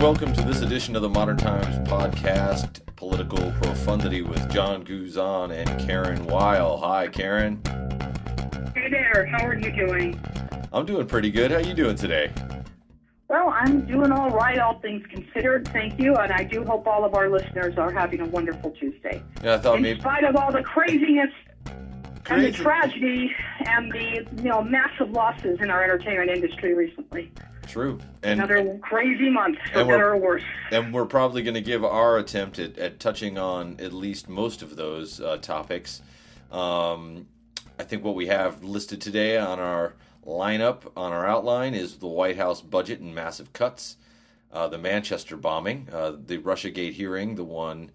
and welcome to this edition of the Modern Times podcast, Political Profundity with John Guzan and Karen Weil. Hi, Karen. Hey there, how are you doing? I'm doing pretty good. How are you doing today? Well, I'm doing all right, all things considered. Thank you, and I do hope all of our listeners are having a wonderful Tuesday. Yeah, I thought In maybe spite of all the craziness and the tragedy and the you know massive losses in our entertainment industry recently. True, and Another crazy month, for better or worse. and we're probably going to give our attempt at, at touching on at least most of those uh, topics. Um, I think what we have listed today on our lineup, on our outline, is the White House budget and massive cuts, uh, the Manchester bombing, uh, the Russiagate hearing, the one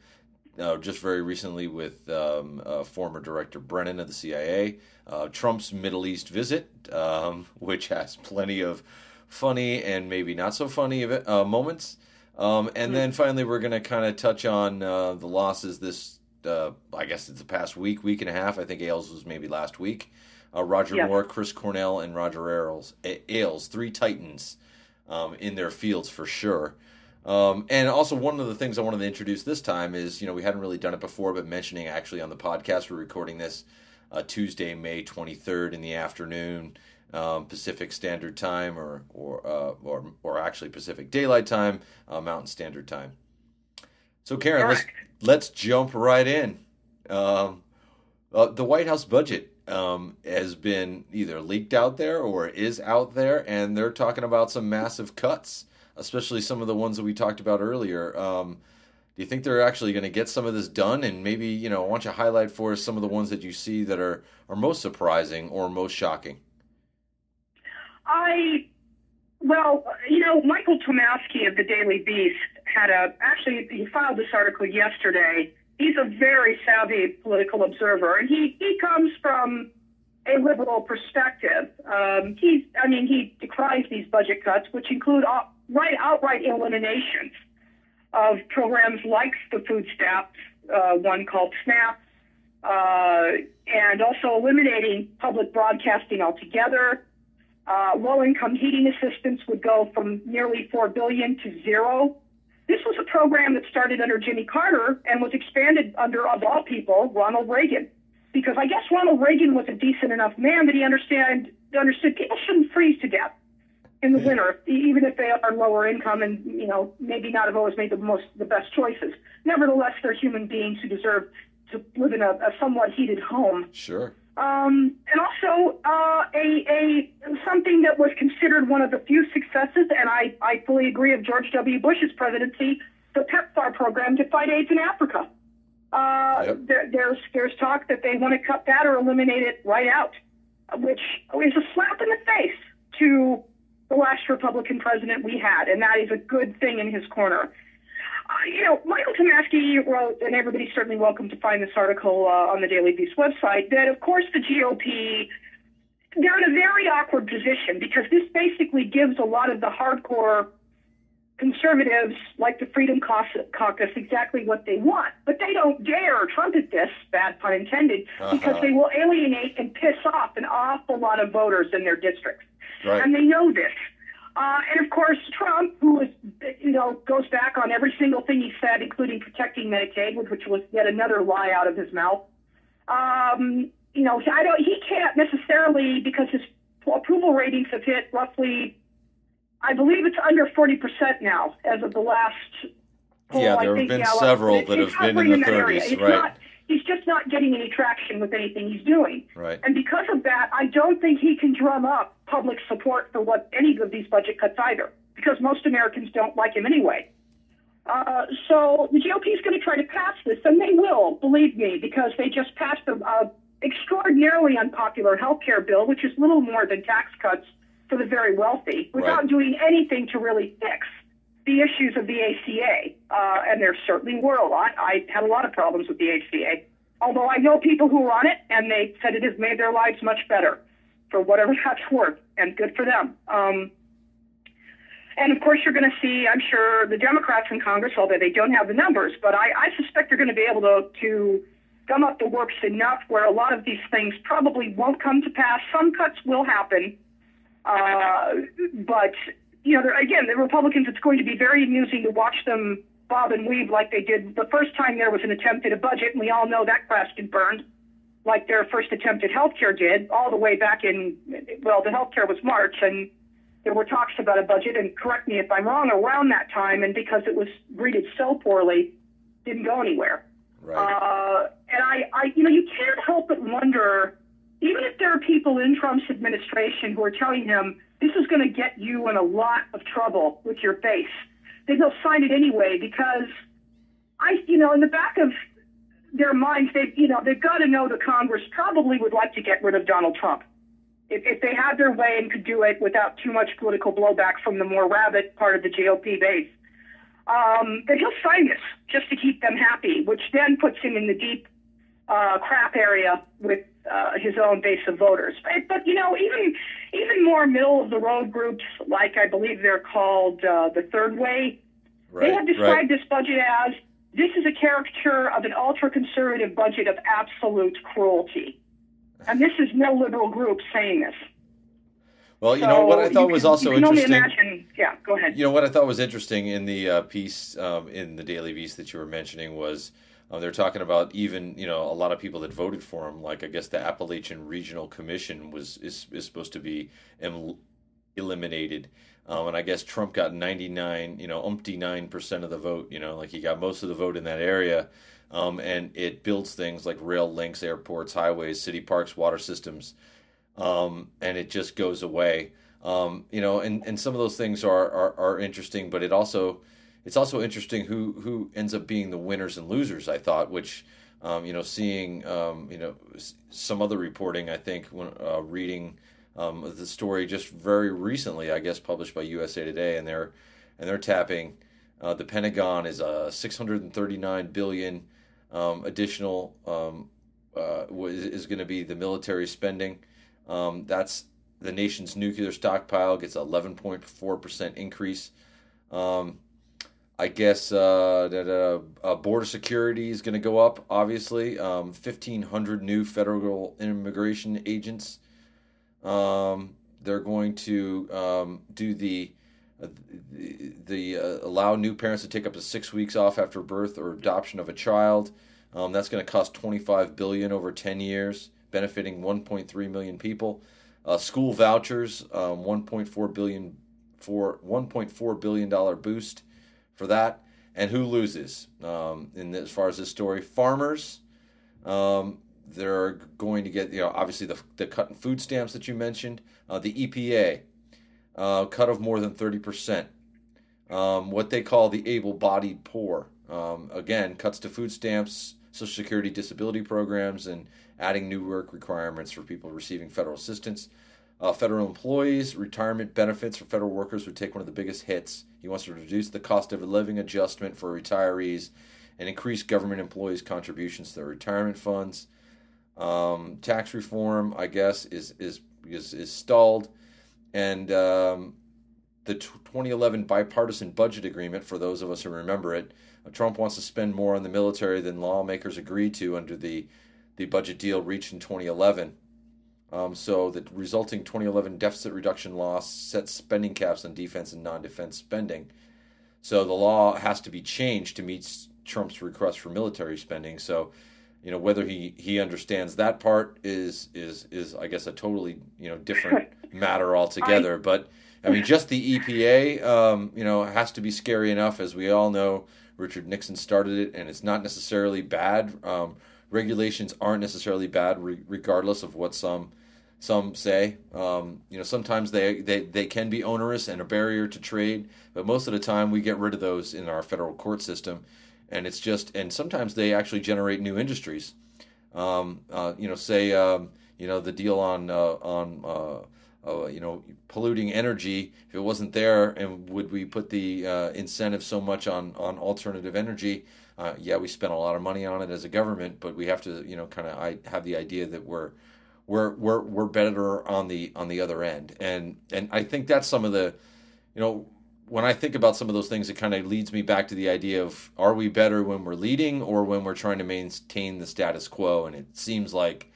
uh, just very recently with um, uh, former Director Brennan of the CIA, uh, Trump's Middle East visit, um, which has plenty of funny and maybe not so funny uh, moments. Um, and then finally, we're going to kind of touch on uh, the losses this, uh, I guess it's the past week, week and a half. I think Ailes was maybe last week. Uh, Roger Yes. Moore, Chris Cornell, and Roger Ailes, Ailes three titans um, in their fields for sure. Um, and also, one of the things I wanted to introduce this time is, you know, we hadn't really done it before, but mentioning actually on the podcast, we're recording this uh, Tuesday, May 23rd in the afternoon, um, Pacific Standard Time, or or uh, or or actually Pacific Daylight Time, uh, Mountain Standard Time. So, Karen, let's let's jump right in. Um, uh, the White House budget um, has been either leaked out there or is out there, and they're talking about some massive cuts, especially some of the ones that we talked about earlier. Um, do you think they're actually going to get some of this done? And maybe you know, why don't you highlight for us some of the ones that you see that are are most surprising or most shocking? I, well, you know, Michael Tomasky of the Daily Beast had a, actually, he filed this article yesterday. He's a very savvy political observer, and he, he comes from a liberal perspective. Um, he's, I mean, he decries these budget cuts, which include right, outright eliminations of programs like the food stamps, uh, one called SNAP, uh, and also eliminating public broadcasting altogether. Uh, low-income heating assistance would go from nearly four billion to zero. This was a program that started under Jimmy Carter and was expanded under, of all people, Ronald Reagan. Because I guess Ronald Reagan was a decent enough man that he understand understood people shouldn't freeze to death in the winter, even if they are lower income and you know maybe not have always made the most the best choices. Nevertheless, they're human beings who deserve to live in a, a somewhat heated home Sure. Um, and also uh, a, a something that was considered one of the few successes, and I, I fully agree of George W. Bush's presidency, the PEPFAR program to fight AIDS in Africa. Uh, Yep. there, there's there's talk that they want to cut that or eliminate it right out, which is a slap in the face to the last Republican president we had, and that is a good thing in his corner. Uh, you know, Michael Tomasky wrote, and everybody's certainly welcome to find this article uh, on the Daily Beast website, that of course the GOP, they're in a very awkward position because this basically gives a lot of the hardcore conservatives, like the Freedom Caucus, exactly what they want. But they don't dare trumpet this, bad pun intended, because Uh-huh. they will alienate and piss off an awful lot of voters in their districts Right. and they know this. Uh, and of course, Trump, who is, you know, goes back on every single thing he said, including protecting Medicaid, which- was yet another lie out of his mouth. Um, you know, I don't. He can't necessarily because his approval ratings have hit roughly. I believe it's under forty percent now, as of the last. poll, Yeah, there have been Gallup. several that have been in the that area. 30s, It's right. not- he's just not getting any traction with anything he's doing. Right. And because of that, I don't think he can drum up public support for what any of these budget cuts either, because most Americans don't like him anyway. Uh, so the GOP is going to try to pass this, and they will, believe me, because they just passed a, a extraordinarily unpopular health care bill, which is little more than tax cuts for the very wealthy, without Right. doing anything to really fix the issues of the ACA. Uh, and there certainly were a lot. I had a lot of problems with the ACA. Although I know people who are on it, and they said it has made their lives much better, for whatever that's worth, and good for them. Um, and of course, you're going to see, I'm sure, the Democrats in Congress, although they don't have the numbers, but I, I suspect they're going to be able to, to gum up the works enough where a lot of these things probably won't come to pass. Some cuts will happen, uh, but you know, again, the Republicans, it's going to be very amusing to watch them bob and weave like they did the first time there was an attempt at a budget, and we all know that crashed and burned, like their first attempt at healthcare did, all the way back in, well, the healthcare was March, and there were talks about a budget, and correct me if I'm wrong, around that time, and because it was greeted so poorly, didn't go anywhere. Right. Uh, and I, I, you know, you can't help but wonder, even if there are people in Trump's administration who are telling him this is going to get you in a lot of trouble with your base, then they'll sign it anyway because I, you know, in the back of their minds, they, you know, they've got to know the Congress probably would like to get rid of Donald Trump. If, if they had their way and could do it without too much political blowback from the more rabid part of the GOP base, um, then he'll sign this just to keep them happy, which then puts him in the deep uh, crap area with uh, his own base of voters. But, but you know, even even more middle of the road groups, like I believe they're called uh, the Third Way, right. they have described right. this budget as this is a caricature of an ultra conservative budget of absolute cruelty. And this is no liberal group saying this. Well, you so know what I thought was can, also interesting. Imagine, yeah, go ahead. You know what I thought was interesting in the uh, piece um, in the Daily Beast that you were mentioning was uh, they're talking about even you know a lot of people that voted for him. Like I guess the Appalachian Regional Commission was is, is supposed to be em- eliminated, um, and I guess Trump got ninety nine, you know, umpty nine percent of the vote. You know, like he got most of the vote in that area. Um, and it builds things like rail links, airports, highways, city parks, water systems, um, and it just goes away. Um, you know, and, and some of those things are, are, are interesting, but it also it's also interesting who who ends up being the winners and losers. I thought, which um, you know, seeing um, you know some other reporting, I think when uh, reading um, the story just very recently, I guess published by USA Today, and they're and they're tapping uh, the Pentagon is a 639 billion um, additional um, uh, is, is going to be the military spending. Um, that's the nation's nuclear stockpile gets 11.4 percent increase. Um, I guess uh, that uh, uh, border security is going to go up. Obviously, um, 1,500 new federal immigration agents. Um, they're going to um, do the uh, the, the uh, allow new parents to take up to six weeks off after birth or adoption of a child. Um, that's going to cost 25 billion over 10 years, benefiting 1.3 million people. Uh, school vouchers, um, 1.4 billion for 1.4 billion dollar boost for that. And who loses um, in as far as this story? Farmers. Um, they're going to get you know obviously the the cut in food stamps that you mentioned. Uh, the EPA uh, cut of more than 30%. Um, what they call the able bodied poor. Um, again, cuts to food stamps, Social Security disability programs, and adding new work requirements for people receiving federal assistance. Uh, federal employees, retirement benefits for federal workers would take one of the biggest hits. He wants to reduce the cost of living adjustment for retirees and increase government employees' contributions to their retirement funds. Um, tax reform, I guess, is is is, is stalled and um, the 2011 bipartisan budget agreement, for those of us who remember it, uh, Trump wants to spend more on the military than lawmakers agreed to under the, the budget deal reached in 2011. Um, so the resulting 2011 deficit reduction law sets spending caps on defense and non-defense spending. So the law has to be changed to meet Trump's request for military spending. So, you know, whether he, he understands that part is is is I guess a totally you know different matter altogether. I, but I mean, just the EPA, um, you know, has to be scary enough. As we all know, Richard Nixon started it, and it's not necessarily bad. Um, regulations aren't necessarily bad, re- regardless of what some some say. Um, you know, sometimes they, they they can be onerous and a barrier to trade, but most of the time we get rid of those in our federal court system, and it's just and sometimes they actually generate new industries. Um, uh, you know, say um, you know the deal on uh, on uh, uh, you know, polluting energy. If it wasn't there, and would we put the uh, incentive so much on on alternative energy? Uh, yeah, we spent a lot of money on it as a government, but we have to, you know, kind of I have the idea that we're we're we're we're better on the on the other end, and and I think that's some of the, you know, when I think about some of those things, it kind of leads me back to the idea of are we better when we're leading or when we're trying to maintain the status quo? And it seems like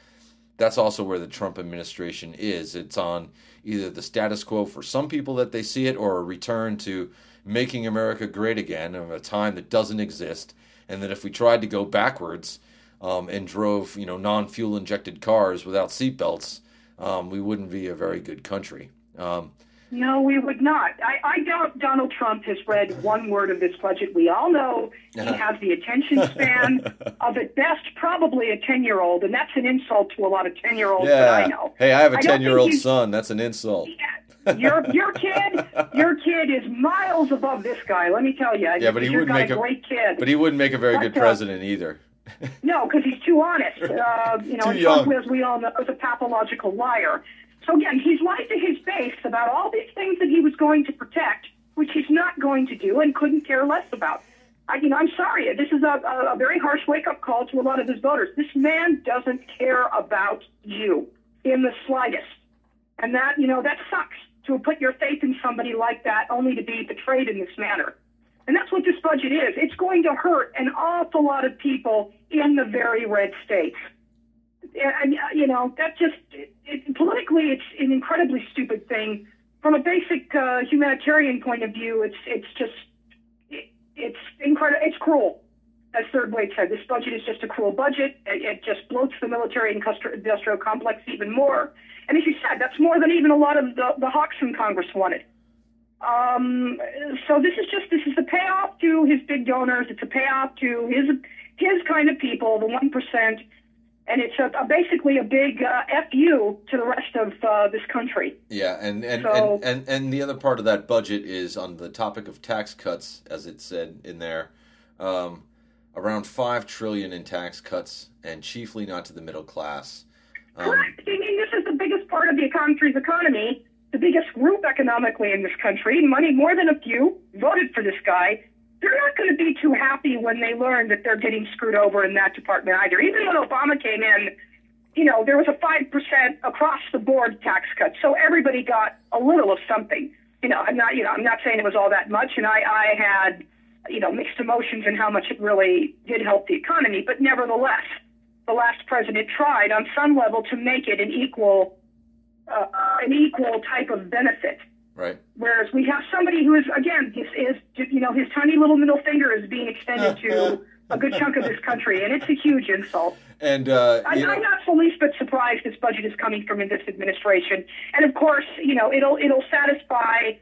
that's also where the Trump administration is. It's on either the status quo for some people that they see it, or a return to making America great again of a time that doesn't exist. And that if we tried to go backwards um, and drove, you know, non-fuel injected cars without seatbelts, um, we wouldn't be a very good country. Um, no, we would not. I, I doubt Donald Trump has read one word of this budget. We all know he has the attention span of at best probably a 10 year old, and that's an insult to a lot of 10 year olds yeah. that I know. Hey, I have a 10 year old son. That's an insult. Yeah. Your your kid your kid is miles above this guy. Let me tell you. Yeah, but he wouldn't make a great kid. But he wouldn't make a very but, good uh, president uh, either. no, because he's too honest. Uh, you know, Trump, as we all know, is a pathological liar. So again, he's lied to his base about all these things that he was going to protect, which he's not going to do and couldn't care less about. I, know, I'm sorry. This is a, a very harsh wake-up call to a lot of his voters. This man doesn't care about you in the slightest, and that you know that sucks to put your faith in somebody like that only to be betrayed in this manner. And that's what this budget is. It's going to hurt an awful lot of people in the very red states and you know that just it, it, politically it's an incredibly stupid thing. From a basic uh, humanitarian point of view, it's it's just it, it's incredible. It's cruel, as Third Way said. This budget is just a cruel budget. It, it just bloats the military and industrial complex even more. And as you said, that's more than even a lot of the, the hawks in Congress wanted. Um, so this is just this is a payoff to his big donors. It's a payoff to his his kind of people, the one percent and it's a, a basically a big uh, fu to the rest of uh, this country. Yeah, and and, so, and, and and the other part of that budget is on the topic of tax cuts, as it said in there, um, around five trillion in tax cuts, and chiefly not to the middle class. Um, Correct. I mean, this is the biggest part of the country's economy, the biggest group economically in this country. Money more than a few voted for this guy they're not going to be too happy when they learn that they're getting screwed over in that department either. Even when Obama came in, you know, there was a 5% across the board tax cut. So everybody got a little of something. You know, I'm not, you know, I'm not saying it was all that much. And I, I had, you know, mixed emotions in how much it really did help the economy. But nevertheless, the last president tried on some level to make it an equal, uh, an equal type of benefit Right. Whereas we have somebody who is, again, is, is you know, his tiny little middle finger is being extended to a good chunk of this country, and it's a huge insult. And uh, I, am not the least bit surprised this budget is coming from in this administration. And of course, you know, it'll it'll satisfy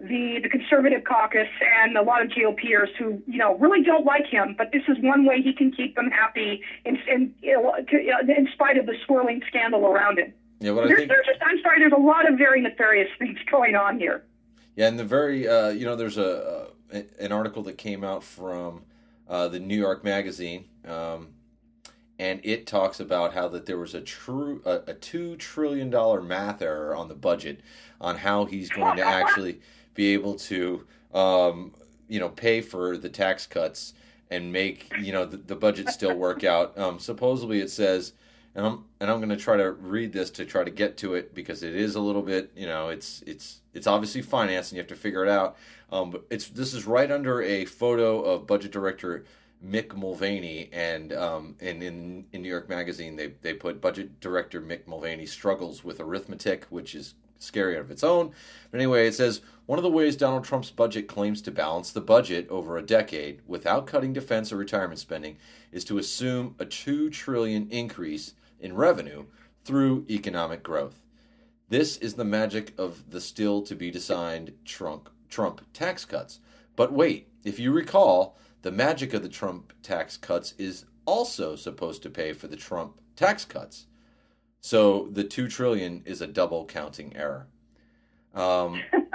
the the conservative caucus and a lot of GOPers who you know really don't like him. But this is one way he can keep them happy in in, in spite of the swirling scandal around him. Yeah, what I think. Just, I'm sorry. There's a lot of very nefarious things going on here. Yeah, and the very, uh, you know, there's a, a, an article that came out from uh, the New York Magazine, um, and it talks about how that there was a true a, a two trillion dollar math error on the budget on how he's going to actually be able to, um, you know, pay for the tax cuts and make you know the, the budget still work out. Um, supposedly, it says and I'm and I'm going to try to read this to try to get to it because it is a little bit, you know, it's it's it's obviously finance and you have to figure it out. Um, but it's this is right under a photo of budget director Mick Mulvaney, and um, and in in New York Magazine they they put budget director Mick Mulvaney struggles with arithmetic, which is scary out of its own. But anyway, it says one of the ways Donald Trump's budget claims to balance the budget over a decade without cutting defense or retirement spending is to assume a two trillion increase in revenue through economic growth. This is the magic of the still to be designed Trump, Trump tax cuts. But wait, if you recall, the magic of the Trump tax cuts is also supposed to pay for the Trump tax cuts. So the 2 trillion is a double counting error. Um,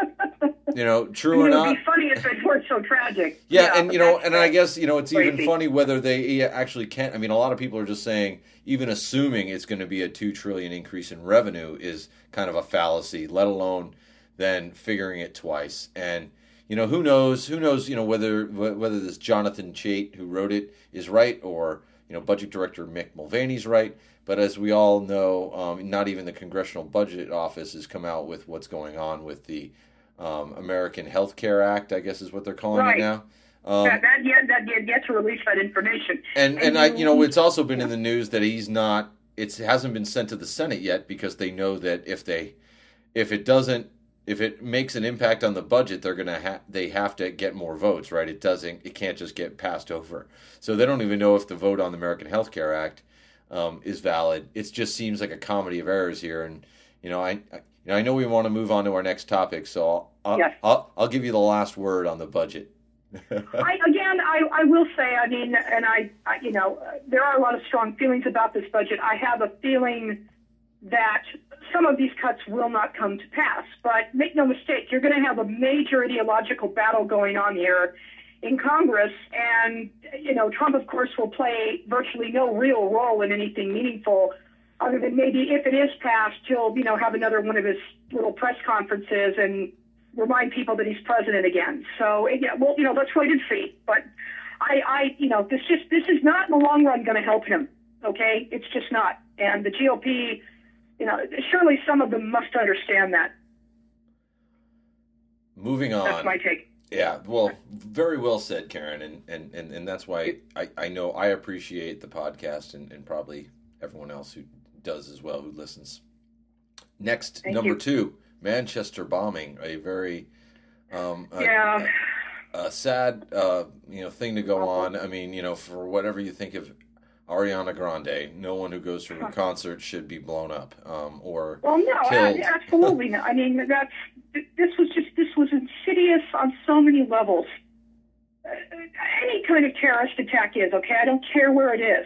you know, true or not. It would be funny if it weren't so tragic. Yeah, yeah and you know, and I guess you know it's crazy. even funny whether they actually can't. I mean, a lot of people are just saying, even assuming it's going to be a two trillion increase in revenue is kind of a fallacy. Let alone then figuring it twice. And you know, who knows? Who knows? You know, whether whether this Jonathan Chait who wrote it is right or you know, budget director Mick Mulvaney's right. But as we all know, um, not even the Congressional Budget Office has come out with what's going on with the um, American Health Care Act, I guess is what they're calling right. it now. Um, that, that, yet, that yet to release that information. And, and, and I, you know, it's also been in the news that he's not it hasn't been sent to the Senate yet because they know that if they if it doesn't if it makes an impact on the budget, they're gonna ha- they have to get more votes, right? It doesn't it can't just get passed over. So they don't even know if the vote on the American Health Care Act um, is valid. It just seems like a comedy of errors here, and you know I. I you know, I know we want to move on to our next topic, so I'll, I'll, Yes. I'll, I'll give you the last word on the budget. I, again, I, I will say, I mean, and I, I, you know, there are a lot of strong feelings about this budget. I have a feeling that some of these cuts will not come to pass. But make no mistake, you're going to have a major ideological battle going on here in Congress, and you know, Trump, of course, will play virtually no real role in anything meaningful. Other than maybe if it is passed, he'll you know have another one of his little press conferences and remind people that he's president again. So yeah, well, you know, let's wait and see. But I, I, you know, this just this is not in the long run going to help him. Okay, it's just not. And the GOP, you know, surely some of them must understand that. Moving on. That's my take. Yeah, well, very well said, Karen, and and and, and that's why I, I know I appreciate the podcast and, and probably everyone else who does as well who listens. Next, Thank number you. two, Manchester bombing, a very um, a- Yeah. a, a sad uh, you know thing to go on. I mean, you know, for whatever you think of Ariana Grande, no one who goes to a concert should be blown up um, or Well, no, killed. a- absolutely not. I mean, that's this was just this was insidious on so many levels. Uh, any kind of terrorist attack is okay. I don't care where it is.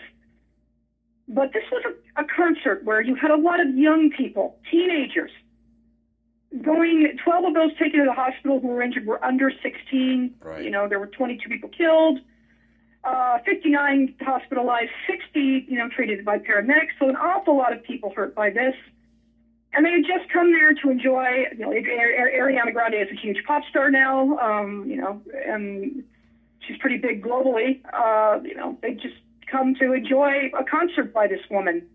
But this was a, a concert where you had a lot of young people, teenagers, going. Twelve of those taken to the hospital who were injured were under sixteen. Right. You know, there were twenty-two people killed. Uh, 59 hospitalized, 60, you know, treated by paramedics. So an awful lot of people hurt by this. And they had just come there to enjoy. You know, Ariana Grande is a huge pop star now. Um, you know, and she's pretty big globally. Uh, you know, they just come to enjoy a concert by this woman.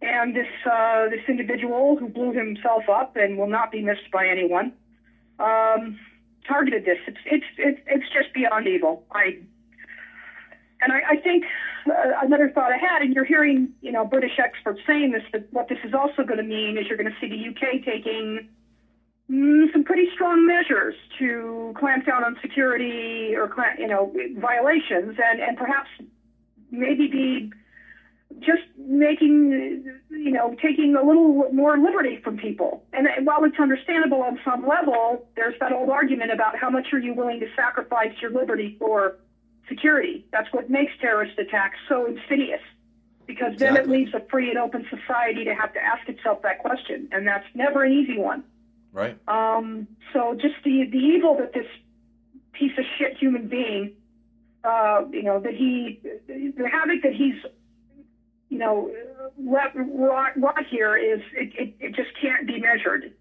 And this uh, this individual who blew himself up and will not be missed by anyone um, targeted this. It's it's it's it's just beyond evil. I and I, I think uh, another thought I had, and you're hearing, you know, British experts saying this, that what this is also going to mean is you're going to see the UK taking mm, some pretty strong measures to clamp down on security or, you know, violations, and and perhaps maybe be just making, you know, taking a little more liberty from people. And while it's understandable on some level, there's that old argument about how much are you willing to sacrifice your liberty for security. That's what makes terrorist attacks so insidious. Because then it leaves a free and open society to have to ask itself that question, and that's never an easy one. right. Um, so just the the evil that this piece of shit human being, uh, you know, that he, the havoc that he's, you know, let wrought, wrought here is it, it, it just can't be measured.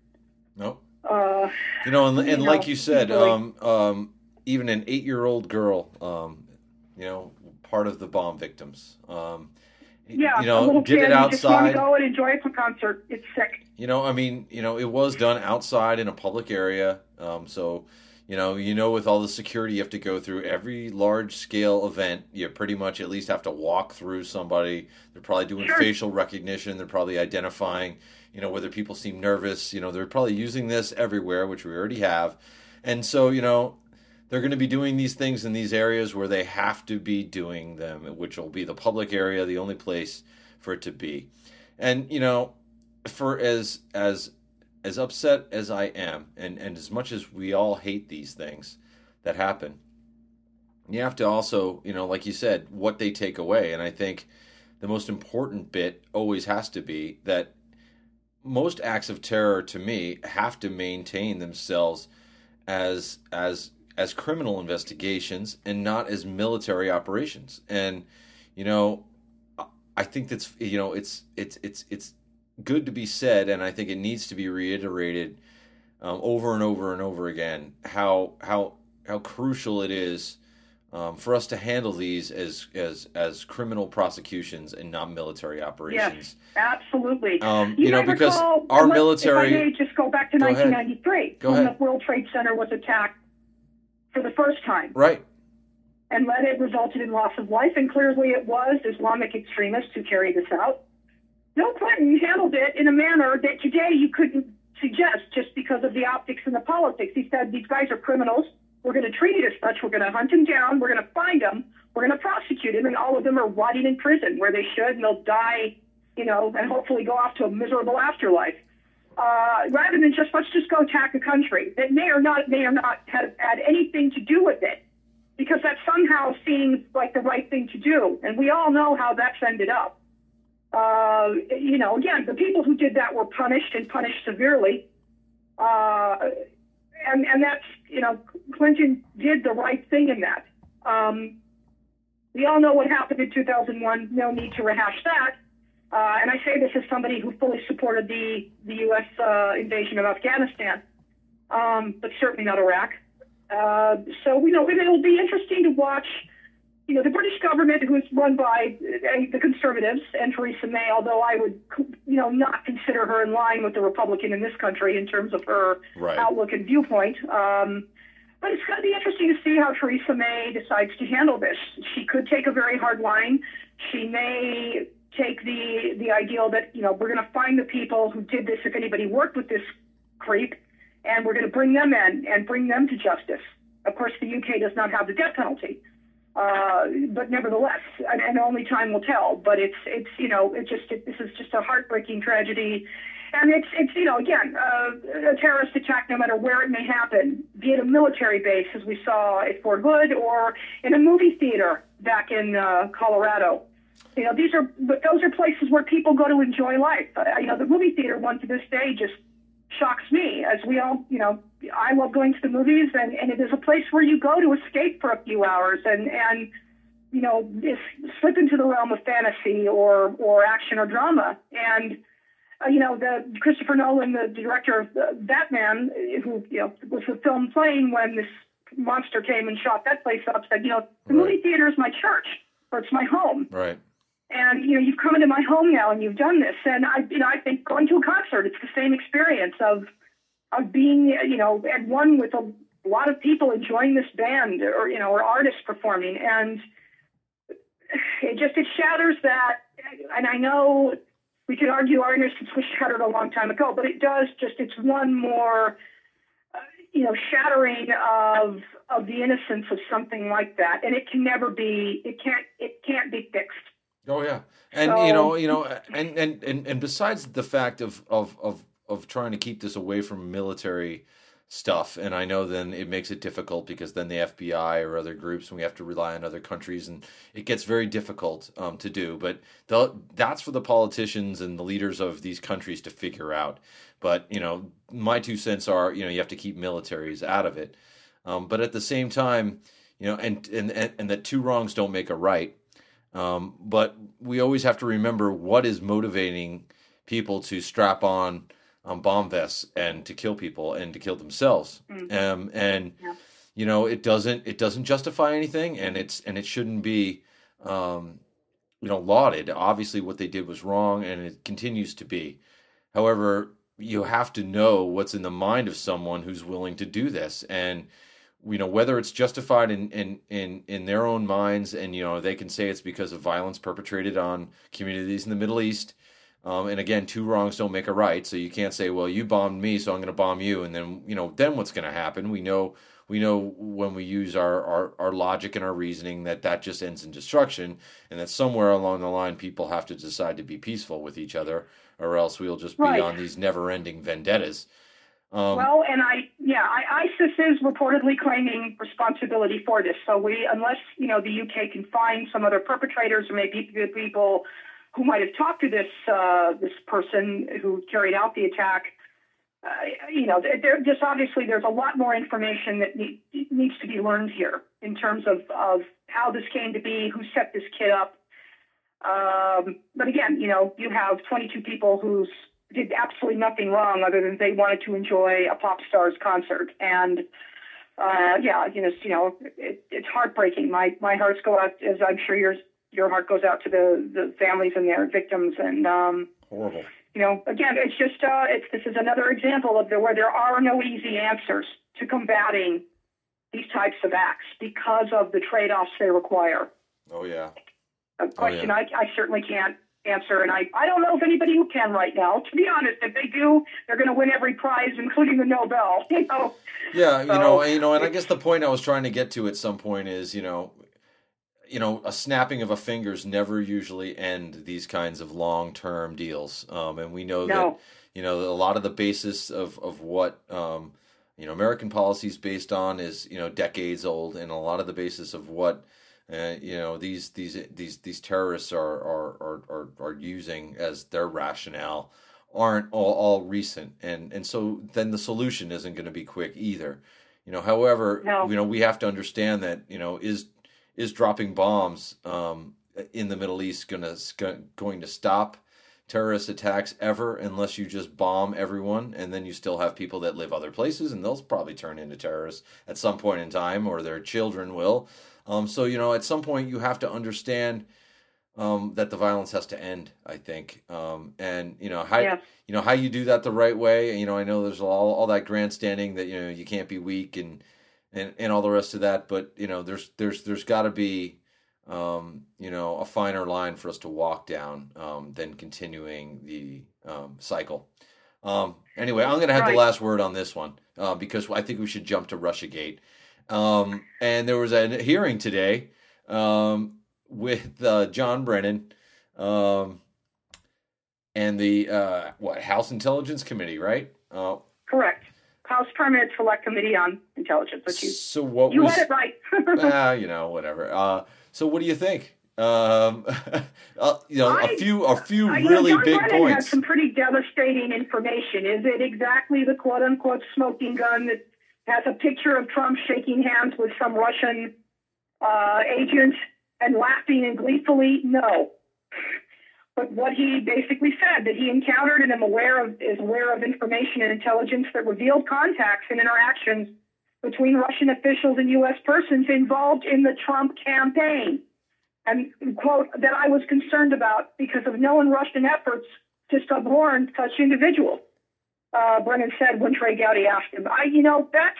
No. Uh, You know, and, and You like know, you said, really- um, um, even an eight-year-old girl, um, you know, part of the bomb victims. Um, yeah, you know, kid it who just want outside. go and enjoy a concert. It's sick. You know, I mean, you know, it was done outside in a public area. Um, so, you know, you know, with all the security you have to go through every large-scale event, you pretty much at least have to walk through somebody. They're probably doing Sure. facial recognition. They're probably identifying, you know, whether people seem nervous. You know, they're probably using this everywhere, which we already have. And so, you know, they're going to be doing these things in these areas where they have to be doing them, which will be the public area, the only place for it to be. And you know, for as as as upset as I am, and and as much as we all hate these things that happen, you have to also, you know, like you said, what they take away. And I think the most important bit always has to be that most acts of terror to me have to maintain themselves as as as criminal investigations and not as military operations. And you know, I- think that's you know it's it's it's it's good to be said, and I think it needs to be reiterated um, over and over and over again how how how crucial it is um, for us to handle these as as as criminal prosecutions and not military operations. Absolutely. Um, you know, because recall- our military- If I may just go back to Go ahead. 1993 Go when ahead. the World Trade Center was attacked for the first time. Right. and that it resulted in loss of life. And clearly it was Islamic extremists who carried this out. Bill Clinton handled it in a manner that today you couldn't suggest just because of the optics and the politics. He said these guys are criminals. We're going to treat it as such. We're going to hunt them down. We're going to find them. We're going to prosecute them, and all of them are rotting in prison where they should, and they'll die, you know, and hopefully go off to a miserable afterlife. Uh, rather than just let's just go attack a country that may or not may or not have had anything to do with it, because that somehow seems like the right thing to do, and we all know how that's ended up. Uh, you know, again, the people who did that were punished and punished severely. Uh, and, and that's, you know, Clinton did the right thing in that. Um, we all know what happened in 2001. No need to rehash that. Uh, and I say this as somebody who fully supported the, the U.S. Uh, invasion of Afghanistan, um, but certainly not Iraq. Uh, so, you know, it'll be interesting to watch you know, the British government, who is run by uh, the Conservatives and Theresa May, although I would, you know, not consider her in line with the Republican in this country in terms of her right. outlook and viewpoint. Um, but it's going to be interesting to see how Theresa May decides to handle this. She could take a very hard line. She may take the the ideal that you know we're going to find the people who did this if anybody worked with this creep, and we're going to bring them in and bring them to justice. Of course, the UK does not have the death penalty. Uh, but nevertheless, and, and, only time will tell. But it's it's you know it just it, this is just a heartbreaking tragedy, and it's it's you know again uh, a terrorist attack, no matter where it may happen, be it a military base as we saw at Fort Hood or in a movie theater back in uh, Colorado. You know these are but those are places where people go to enjoy life. Uh, you know the movie theater one to this day just shocks me as we all you know I love going to the movies, and, and it is a place where you go to escape for a few hours and and you know slip into the realm of fantasy or or action or drama. And uh, you know the Christopher Nolan, the director of Batman, who you know was the film playing when this monster came and shot that place up, said you know the right. movie theater is my church or it's my home. Right. And you know you've come into my home now and you've done this, and I you know I think going to a concert, it's the same experience of of being, you know, at one with a lot of people enjoying this band or, you know, or artists performing. And it just, it shatters that. And I know we could argue our innocence was shattered a long time ago, but it does just, it's one more, uh, you know, shattering of, of the innocence of something like that. And it can never be, it can't, it can't be fixed. Oh yeah. And so, you know, you know, and, and, and, and besides the fact of, of, of of trying to keep this away from military stuff. And i know then it makes it difficult because then the fbi or other groups and we have to rely on other countries and it gets very difficult um, to do. But the, that's for the politicians and the leaders of these countries to figure out. But you know my two cents are you know you have to keep militaries out of it. Um, but at the same time you know and, and and and that two wrongs don't make a right. Um, but we always have to remember what is motivating people to strap on um, bomb vests and to kill people and to kill themselves. Mm-hmm. Um, and yeah. you know, it doesn't it doesn't justify anything, and it's and it shouldn't be, um, you know, lauded. Obviously, what they did was wrong, and it continues to be. However, you have to know what's in the mind of someone who's willing to do this, and you know whether it's justified in in in in their own minds, and you know they can say it's because of violence perpetrated on communities in the Middle East um, and again, two wrongs don't make a right. So you can't say, well, you bombed me, so I'm going to bomb you. And then, you know, then what's going to happen? We know, we know when we use our, our, our logic and our reasoning that that just ends in destruction. And that somewhere along the line, people have to decide to be peaceful with each other, or else we'll just be right. on these never ending vendettas. Um, well, and I, yeah, I, ISIS is reportedly claiming responsibility for this. So we, unless you know the UK can find some other perpetrators or maybe good people who might have talked to this uh, this person who carried out the attack. Uh, you know, there, just obviously there's a lot more information that need, needs to be learned here in terms of, of how this came to be, who set this kid up. Um, but again, you know, you have 22 people who did absolutely nothing wrong other than they wanted to enjoy a pop star's concert. And uh, yeah, you know, you know, it, it's heartbreaking. My my hearts go out, as I'm sure yours your heart goes out to the the families and their victims and um horrible you know again it's just uh it's this is another example of the where there are no easy answers to combating these types of acts because of the trade-offs they require oh yeah a question oh, yeah. I, I certainly can't answer, and I, I don't know if anybody who can right now. To be honest, if they do, they're going to win every prize, including the Nobel. You know. Yeah, you so, know, you know, and I guess the point I was trying to get to at some point is, you know, you know, a snapping of a fingers never usually end these kinds of long term deals, um, and we know no. that you know a lot of the basis of of what um, you know American policy is based on is you know decades old, and a lot of the basis of what uh, you know these these these these terrorists are are are are, are using as their rationale aren't all, all recent and and so then the solution isn't going to be quick either you know however no. you know we have to understand that you know is is dropping bombs um, in the middle east going to going to stop terrorist attacks ever unless you just bomb everyone and then you still have people that live other places and they'll probably turn into terrorists at some point in time or their children will um, so you know, at some point, you have to understand um, that the violence has to end. I think, um, and you know how yeah. you know how you do that the right way. You know, I know there's all all that grandstanding that you know you can't be weak and and and all the rest of that. But you know, there's there's there's got to be um, you know a finer line for us to walk down um, than continuing the um, cycle. Um, anyway, I'm going to have right. the last word on this one uh, because I think we should jump to RussiaGate. Um, and there was a hearing today um, with uh, John Brennan um, and the uh, what House Intelligence Committee, right? Uh, Correct. House Permanent Select Committee on Intelligence. But you, so what you was, had it right. ah, you know, whatever. Uh, so what do you think? Um, uh, you know, I, a few, a few I, really know, big Brennan points. Had some pretty devastating information. Is it exactly the quote unquote smoking gun that has a picture of Trump shaking hands with some Russian uh, agent and laughing and gleefully? No. But what he basically said that he encountered and am aware of is aware of information and intelligence that revealed contacts and interactions between Russian officials and U.S. persons involved in the Trump campaign. And quote that I was concerned about because of known Russian efforts to suborn such individuals uh, Brennan said when Trey Gowdy asked him. I, you know, that's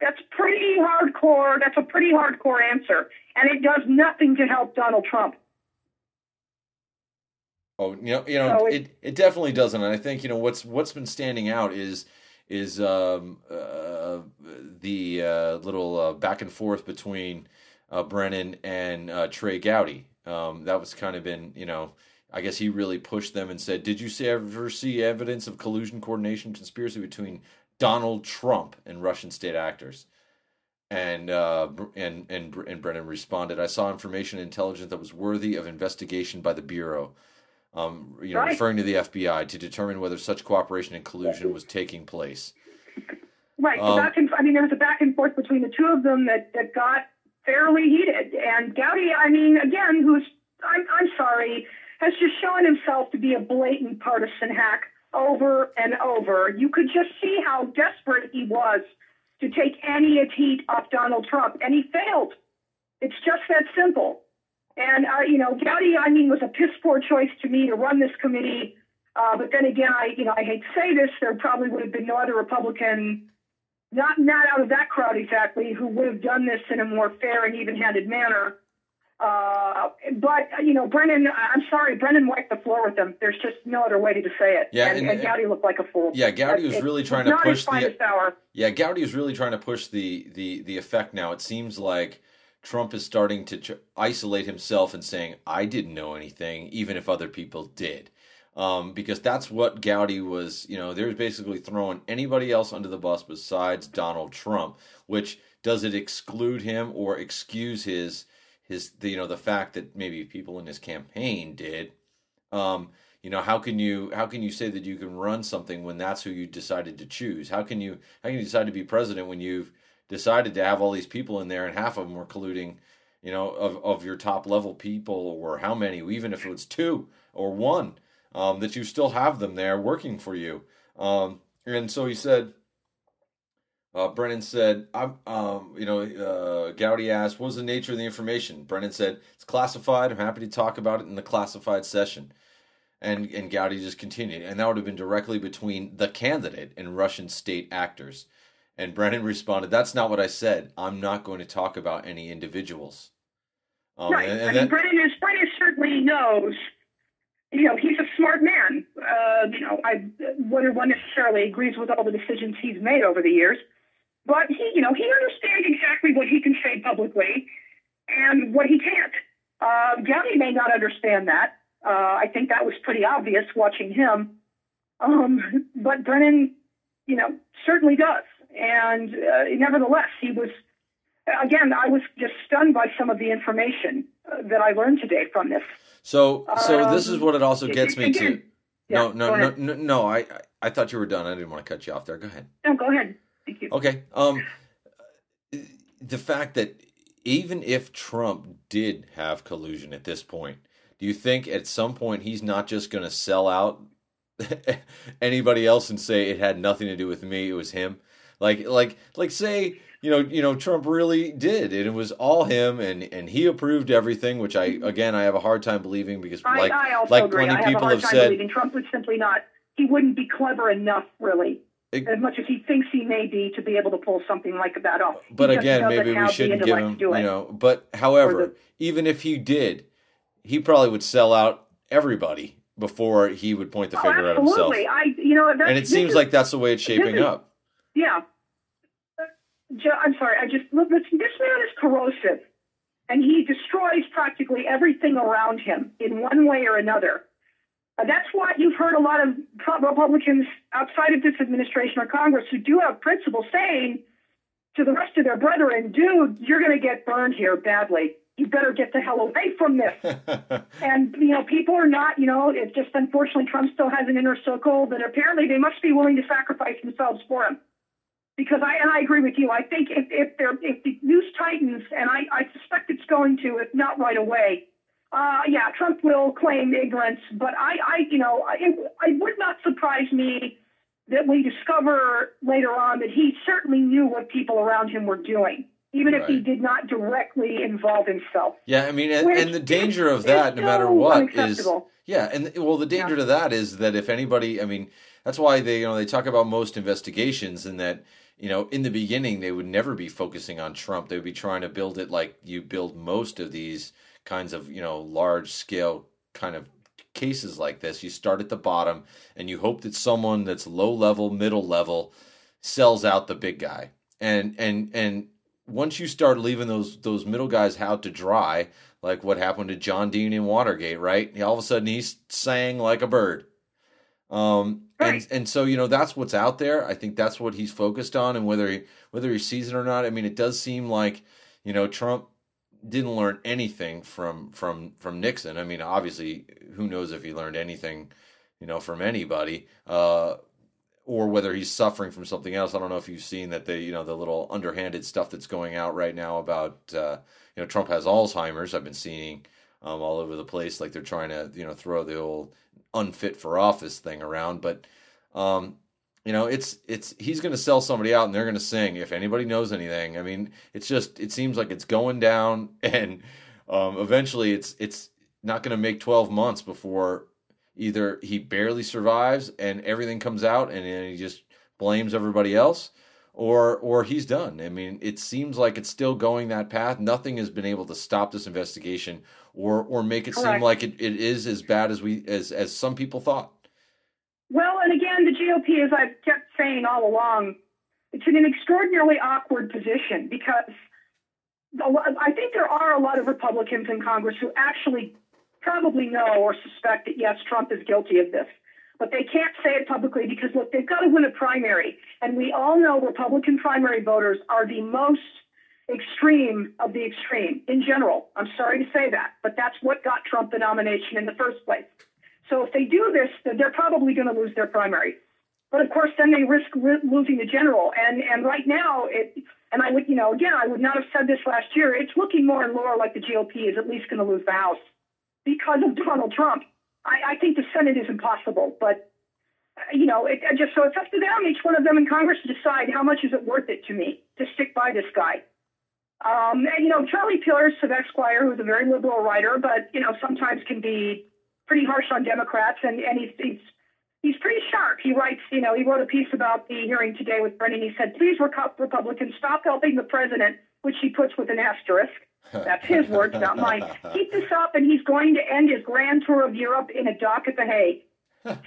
that's pretty hardcore. That's a pretty hardcore answer, and it does nothing to help Donald Trump. Oh, you know, you know, so it, it, it definitely doesn't. And I think you know what's what's been standing out is is um, uh, the uh, little uh, back and forth between uh, Brennan and uh, Trey Gowdy. Um, that was kind of been you know I guess he really pushed them and said, "Did you see, ever see evidence of collusion, coordination, conspiracy between Donald Trump and Russian state actors?" And uh, and and and Brennan responded, "I saw information and intelligence that was worthy of investigation by the bureau." Um, you know, right. referring to the FBI to determine whether such cooperation and collusion was taking place. Right. Um, back and, I mean, there was a back and forth between the two of them that, that got fairly heated. And Gowdy, I mean, again, who's I'm, I'm sorry, has just shown himself to be a blatant partisan hack over and over. You could just see how desperate he was to take any heat off Donald Trump, and he failed. It's just that simple. And uh, you know, Gowdy, I mean, was a piss poor choice to me to run this committee. Uh, but then again, I you know, I hate to say this, there probably would have been no other Republican, not not out of that crowd exactly, who would have done this in a more fair and even-handed manner. Uh, but you know, Brennan, I'm sorry, Brennan wiped the floor with them. There's just no other way to say it. Yeah, and, and, and Gowdy looked like a fool. Yeah, Gowdy was really trying to push the. Hour. Yeah, Gowdy was really trying to push the the the effect. Now it seems like Trump is starting to ch- isolate himself and saying, "I didn't know anything, even if other people did." Um, because that's what Gowdy was, you know, they're basically throwing anybody else under the bus besides Donald Trump, which does it exclude him or excuse his his the, you know the fact that maybe people in his campaign did um, you know how can you how can you say that you can run something when that's who you decided to choose how can you how can you decide to be president when you've decided to have all these people in there and half of them were colluding you know of, of your top level people or how many even if it was two or one um, that you still have them there working for you um, and so he said uh, Brennan said, "I'm, um, you know, uh, Gowdy asked, what was the nature of the information?" Brennan said, "It's classified. I'm happy to talk about it in the classified session." And and Gowdy just continued, and that would have been directly between the candidate and Russian state actors. And Brennan responded, "That's not what I said. I'm not going to talk about any individuals." Um, right. And, and I mean, Brennan, is, Brennan certainly knows you know, he's a smart man. Uh, you know, I whether one necessarily agrees with all the decisions he's made over the years, but he, you know, he understands exactly what he can say publicly and what he can't. Uh, Downey may not understand that. Uh, I think that was pretty obvious watching him. Um, but Brennan, you know, certainly does. And uh, nevertheless, he was, again, I was just stunned by some of the information uh, that I learned today from this. So, so um, this is what it also gets me again, to. no, no, no, no, no. I, I thought you were done. I didn't want to cut you off there. Go ahead. No, go ahead. Thank you. Okay. Um, the fact that even if Trump did have collusion at this point, do you think at some point he's not just going to sell out anybody else and say it had nothing to do with me? It was him. Like, like, like, say you know, you know, Trump really did, and it was all him, and and he approved everything, which I again I have a hard time believing because like I, I like agree. plenty I people have, have said, believing Trump would simply not. He wouldn't be clever enough, really, it, as much as he thinks he may be, to be able to pull something like that off. But again, maybe we shouldn't give him, you know. But however, the, even if he did, he probably would sell out everybody before he would point the oh, finger at himself. I, you know, and it seems is, like that's the way it's shaping is, up. Yeah, I'm sorry. I just look. This, this man is corrosive, and he destroys practically everything around him in one way or another. Uh, that's why you've heard a lot of Republicans outside of this administration or Congress who do have principles saying to the rest of their brethren, "Dude, you're going to get burned here badly. You better get the hell away from this." and you know, people are not. You know, it's just unfortunately Trump still has an inner circle that apparently they must be willing to sacrifice themselves for him because I and I agree with you. I think if if there if the news tightens, and I, I suspect it's going to, if not right away, uh, yeah, Trump will claim ignorance. But I, I you know, it, it would not surprise me that we discover later on that he certainly knew what people around him were doing, even right. if he did not directly involve himself. Yeah, I mean, and, and the danger of that, no matter what, is yeah, and well, the danger yeah. to that is that if anybody, I mean, that's why they, you know, they talk about most investigations and that you know, in the beginning, they would never be focusing on Trump. They would be trying to build it like you build most of these kinds of, you know, large scale kind of cases like this. You start at the bottom and you hope that someone that's low level, middle level sells out the big guy. And and and once you start leaving those those middle guys out to dry, like what happened to John Dean in Watergate, right? All of a sudden he's sang like a bird. Um, right. and and so you know that's what's out there. I think that's what he's focused on, and whether he whether he sees it or not. I mean, it does seem like you know Trump didn't learn anything from from from Nixon. I mean, obviously, who knows if he learned anything, you know, from anybody, uh, or whether he's suffering from something else. I don't know if you've seen that the you know the little underhanded stuff that's going out right now about uh, you know Trump has Alzheimer's. I've been seeing um, all over the place, like they're trying to you know throw the old unfit for office thing around. But um, you know, it's it's he's going to sell somebody out, and they're going to sing. If anybody knows anything, I mean, it's just it seems like it's going down, and um, eventually, it's it's not going to make twelve months before either he barely survives and everything comes out, and then he just blames everybody else, or or he's done. I mean, it seems like it's still going that path. Nothing has been able to stop this investigation or or make it Correct. seem like it, it is as bad as we as as some people thought. Well, and again, the GOP, as I've kept saying all along, it's in an extraordinarily awkward position because I think there are a lot of Republicans in Congress who actually probably know or suspect that yes, Trump is guilty of this but they can't say it publicly because look, they've got to win a primary, and we all know Republican primary voters are the most extreme of the extreme in general. I'm sorry to say that, but that's what got Trump the nomination in the first place. So if they do this, they're probably going to lose their primary. But of course, then they risk losing the general. And and right now, it and I would you know again I would not have said this last year. It's looking more and more like the GOP is at least going to lose the House because of Donald Trump. I, I think the Senate is impossible, but you know, it, it just so it's up to them, each one of them in Congress, to decide how much is it worth it to me to stick by this guy. Um, and you know, Charlie Pierce of Esquire, who's a very liberal writer, but you know, sometimes can be pretty harsh on Democrats, and and he's he's he's pretty sharp. He writes, you know, he wrote a piece about the hearing today with Brennan. He said, "Please, Republicans, stop helping the president which he puts with an asterisk. That's his words, not mine. Keep this up, and he's going to end his grand tour of Europe in a dock at The Hague.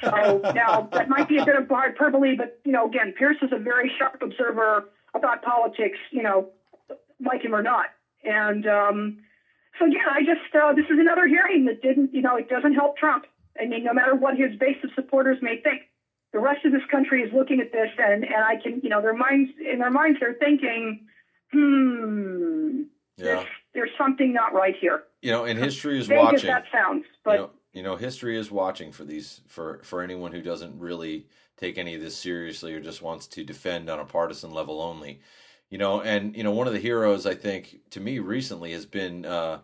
So now that might be a bit of hyperbole, but you know, again, Pierce is a very sharp observer about politics. You know, like him or not, and um, so yeah, I just uh, this is another hearing that didn't, you know, it doesn't help Trump. I mean, no matter what his base of supporters may think, the rest of this country is looking at this, and and I can, you know, their minds in their minds they're thinking, hmm, Yeah. there's, there's something not right here. You know, and history is Vague as watching. that sounds, but you know, you know, history is watching for these for for anyone who doesn't really take any of this seriously or just wants to defend on a partisan level only. You know, and you know, one of the heroes I think to me recently has been uh,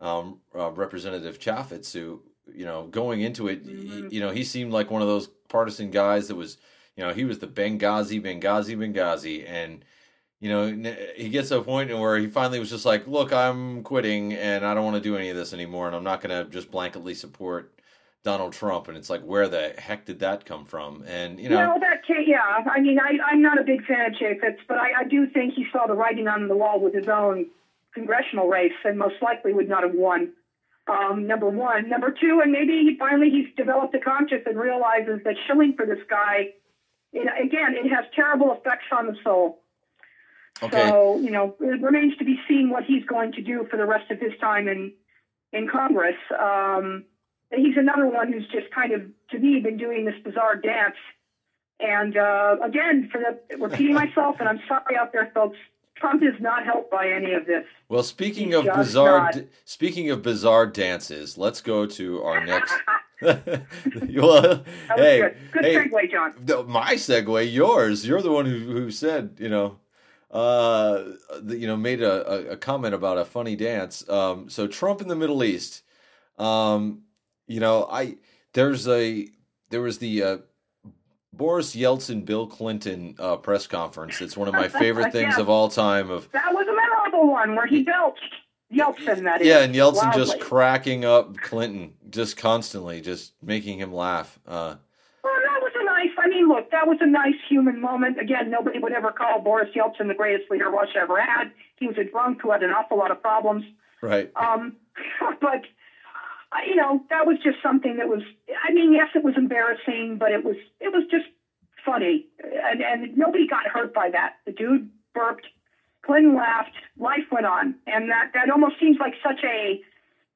um, uh, Representative Chaffetz, who you know, going into it, Mhm. you know, he seemed like one of those partisan guys that was, you know, he was the Benghazi, Benghazi, Benghazi, and you know, he gets to a point where he finally was just like, "Look, I'm quitting, and I don't want to do any of this anymore, and I'm not going to just blanketly support Donald Trump." And it's like, where the heck did that come from? And you know, well, that yeah. I mean, I, I'm not a big fan of Chaffetz, but I, I do think he saw the writing on the wall with his own congressional race, and most likely would not have won. Um, number one, number two, and maybe he finally he's developed a conscience and realizes that shilling for this guy, it, again, it has terrible effects on the soul. okay, So you know, it remains to be seen what he's going to do for the rest of his time in in Congress. Um, he's another one who's just kind of, to me, been doing this bizarre dance. And uh, again, for the repeating myself, and I'm sorry out there, folks, Trump is not helped by any of this. well, speaking he's of bizarre, d- speaking of bizarre dances, let's go to our next. well, That was hey, good. Good hey, segue, John. No, my segue, yours. You're the one who who said, you know, uh, you know, made a, a, a comment about a funny dance. Um, so Trump in the Middle East. Um, you know, I there's a there was the uh, Boris Yeltsin Bill Clinton uh, press conference. It's one of my favorite things Yeah. of all time. Of That was a memorable one where he belched. Yeltsin, that is. yeah, and Yeltsin just cracking up Clinton just constantly, just making him laugh. Uh, Well, that was a nice. I mean, look, that was a nice human moment. Again, nobody would ever call Boris Yeltsin the greatest leader Russia ever had. He was a drunk who had an awful lot of problems. right. Um, but you know, that was just something that was. I mean, yes, it was embarrassing, but it was it was just funny, and and nobody got hurt by that. The dude burped, Clinton laughed, life went on, and that that almost seems like such a.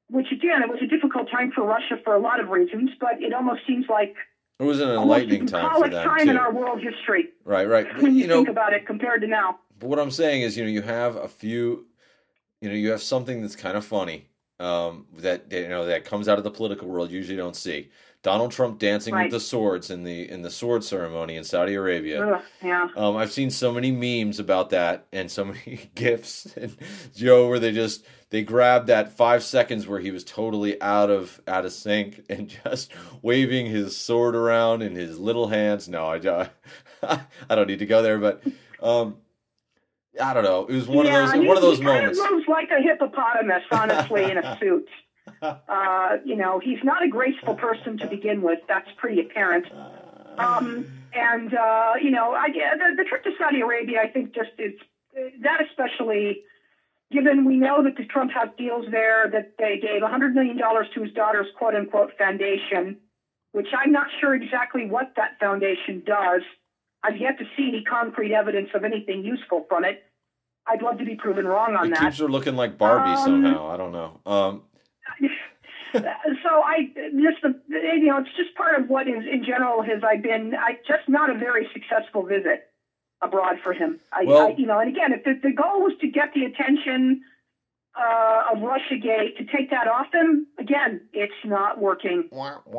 Which again, it was a difficult time for Russia for a lot of reasons, but it almost seems like It was an enlightening time for them time in our world history Right, right. when you, You know, think about it compared to now. But what I'm saying is, you know, you have a few, you know, you have something that's kind of funny um, that you know that comes out of the political world. You usually don't see Donald Trump dancing Right. with the swords in the in the sword ceremony in Saudi Arabia. Ugh, yeah. Um, I've seen so many memes about that and so many gifs and Joe where they just they grabbed that five seconds where he was totally out of out of sync and just waving his sword around in his little hands. No, I don't, I don't need to go there, but um, I don't know. It was one yeah, of he, those one of those he moments. Kind of moves like a hippopotamus, honestly, in a suit. Uh, you know, he's not a graceful person to begin with. That's pretty apparent. Um, and uh, you know, I, the, the trip to Saudi Arabia, I think, just is that especially given we know that the Trump has deals there that they gave $100 million to his daughter's quote unquote foundation, which I'm not sure exactly what that foundation does. I've yet to see any concrete evidence of anything useful from it. I'd love to be proven wrong on It that. keeps her looking like Barbie Um, somehow. I don't know. Um, so I just the you know it's just part of what is in general has I been I just not a very successful visit abroad for him. I, Well- I you know and again if the, the goal was to get the attention uh, of RussiaGate to take that off him again it's not working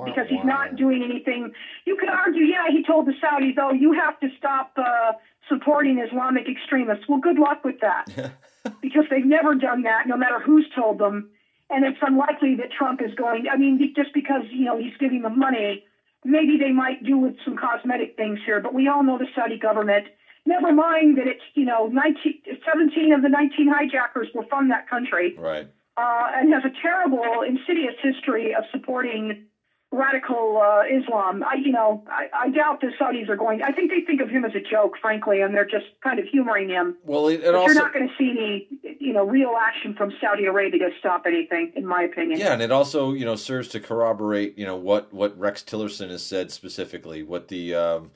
because he's not doing anything. You could argue, yeah, he told the Saudis, oh, you have to stop uh, supporting Islamic extremists. Well, good luck with that because they've never done that, no matter who's told them. And it's unlikely that Trump is going. I mean, just because you know he's giving them money, maybe they might do with some cosmetic things here. But we all know the Saudi government. Never mind that it's you know 19, 17 of the 19 hijackers were from that country right. uh, and has a terrible, insidious history of supporting radical uh, Islam. I, you know, I, I doubt the Saudis are going. I think they think of him as a joke, frankly, and they're just kind of humoring him. Well, it, it also you're not going to see any, you know, real action from Saudi Arabia to stop anything, in my opinion. Yeah, and it also you know serves to corroborate you know what what Rex Tillerson has said specifically, what the um,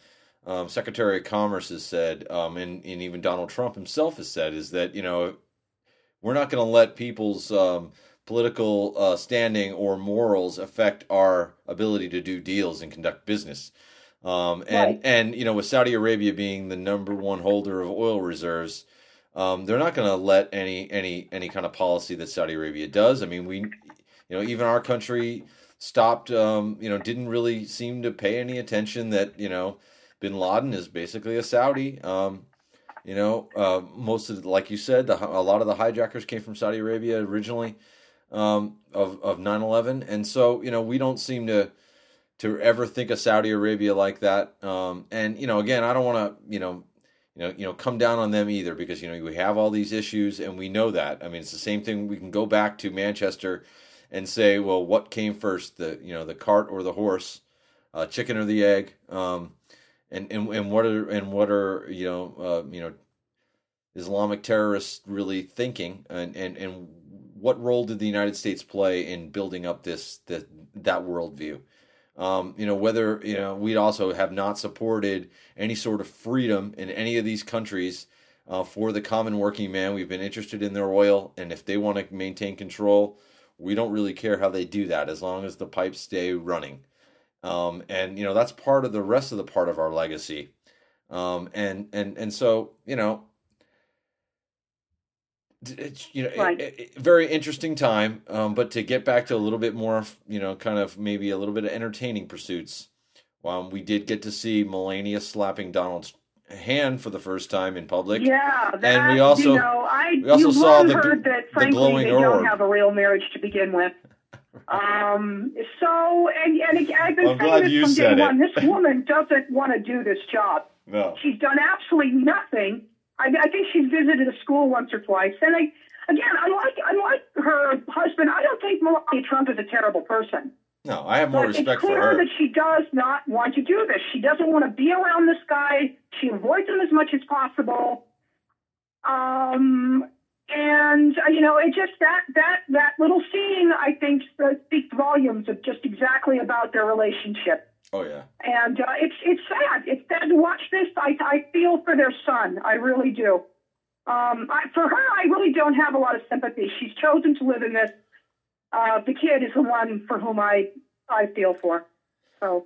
um, Secretary of Commerce has said, um, and and even Donald Trump himself has said is that you know we're not going to let people's um, political uh, standing or morals affect our ability to do deals and conduct business. Um, and Right. and you know with Saudi Arabia being the number one holder of oil reserves. Um, they're not going to let any any any kind of policy that Saudi Arabia does. I mean, we, you know, even our country stopped. Um, you know, didn't really seem to pay any attention that you know, Bin Laden is basically a Saudi. Um, you know, uh, most of like you said, the, a lot of the hijackers came from Saudi Arabia originally um, of of 9/11, and so you know we don't seem to to ever think of Saudi Arabia like that. Um, and you know, again, I don't want to you know you know, you know, come down on them either because you know we have all these issues and we know that. I mean, it's the same thing. We can go back to Manchester and say, well, what came first, the you know the cart or the horse, uh, chicken or the egg, um, and and and what are and what are you know uh, you know Islamic terrorists really thinking, and and and what role did the United States play in building up this that that worldview? Um, you know whether you know we also have not supported any sort of freedom in any of these countries uh, for the common working man. We've been interested in their oil, and if they want to maintain control, we don't really care how they do that as long as the pipes stay running. Um, and you know that's part of the rest of the part of our legacy. Um, and and and so you know it's you know Right. it- it- very interesting time um, but to get back to a little bit more you know kind of maybe a little bit of entertaining pursuits um, we did get to see melania slapping donald's hand for the first time in public Yeah, that, And we also- you know, I we also saw the heard that the glowing they orb. don't have a real marriage to begin with. Um, so and and again, I've been I'm saying this from day one. This woman doesn't want to do this job. no She's done absolutely nothing. I, I think she's visited a school once or twice. And I, again, unlike unlike her husband, I don't think Melania Trump is a terrible person. no i have more But respect it's for clear her that she does not want to do this. She doesn't want to be around this guy. She avoids him as much as possible. Um, and uh, you know, it just that that that little scene, I think, uh, speaks volumes of just exactly about their relationship. Oh yeah And uh, it's it's sad. It's sad to watch this. I I feel for their son. I really do. Um, I, for her, I really don't have a lot of sympathy. She's chosen to live in this. Uh, the kid is the one for whom I I feel for. So,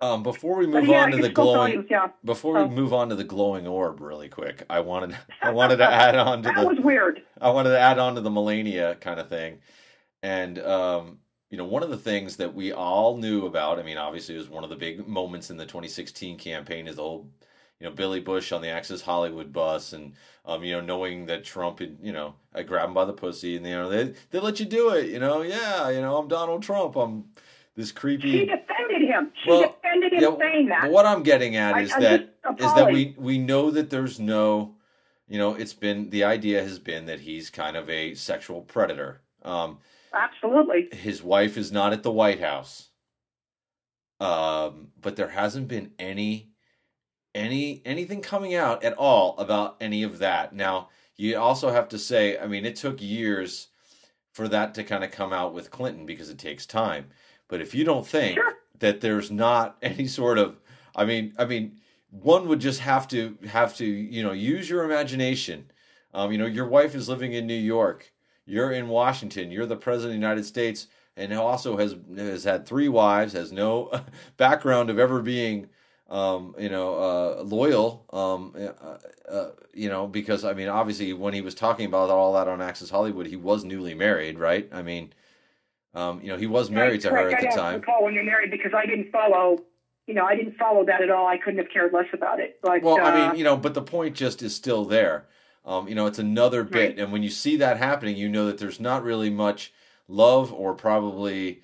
um, before we move yeah, on to the glowing yeah, before we Oh. move on to the glowing orb really quick i wanted i wanted to add on to that the was weird. I wanted to add on to the Melania kind of thing. And, um, you know, one of the things that we all knew about, I mean, obviously, it was one of the big moments in the 2016 campaign is the whole, you know, Billy Bush on the Access Hollywood bus and, um, you know, knowing that Trump had, you know, I grabbed him by the pussy and, you know, they, they let you do it, you know, yeah, you know, I'm Donald Trump. I'm this creepy. She defended him. She Well, defended him Yeah, saying that. what I'm getting at is I'm that is that we we know that there's no, you know, it's been the idea has been that he's kind of a sexual predator. Um, Absolutely. his wife is not at the White House, um, but there hasn't been any any anything coming out at all about any of that. Now you also have to say, I mean, it took years for that to kind of come out with Clinton because it takes time. But if you don't think Sure. that there's not any sort of I mean I mean one would just have to have to you know use your imagination. Um, you know your wife is living in New York. You're in Washington. You're the president of the United States, and also has has had three wives. Has no background of ever being, um, you know, uh, loyal. Um, uh, uh, you know, because I mean, obviously, when he was talking about all that on Access Hollywood, he was newly married, right? I mean, um, you know, he was married to her at the I don't time. recall when you're married because I didn't follow. You know, I didn't follow that at all. I couldn't have cared less about it. But Well, I uh, mean, you know, but the point just is still there. Um, you know, it's another bit, Right. and when you see that happening, you know that there's not really much love or probably,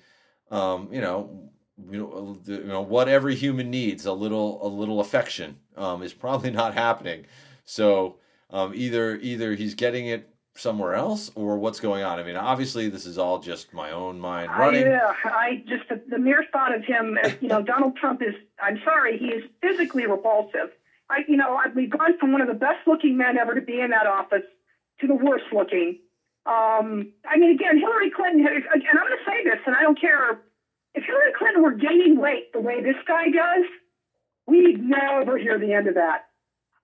um, you know, you know, the- you know, what every human needs a little, a little affection um, is probably not happening. So um, either either he's getting it somewhere else, or what's going on? I mean, obviously, this is all just my own mind I, running. uh, I just the, the mere thought of him, you know, Donald Trump is. I'm sorry, he is physically repulsive. I, you know, I, we've gone from one of the best-looking men ever to be in that office to the worst-looking. Um, I mean, again, Hillary Clinton, and I'm going to say this, and I don't care if Hillary Clinton were gaining weight the way this guy does, we'd never hear the end of that.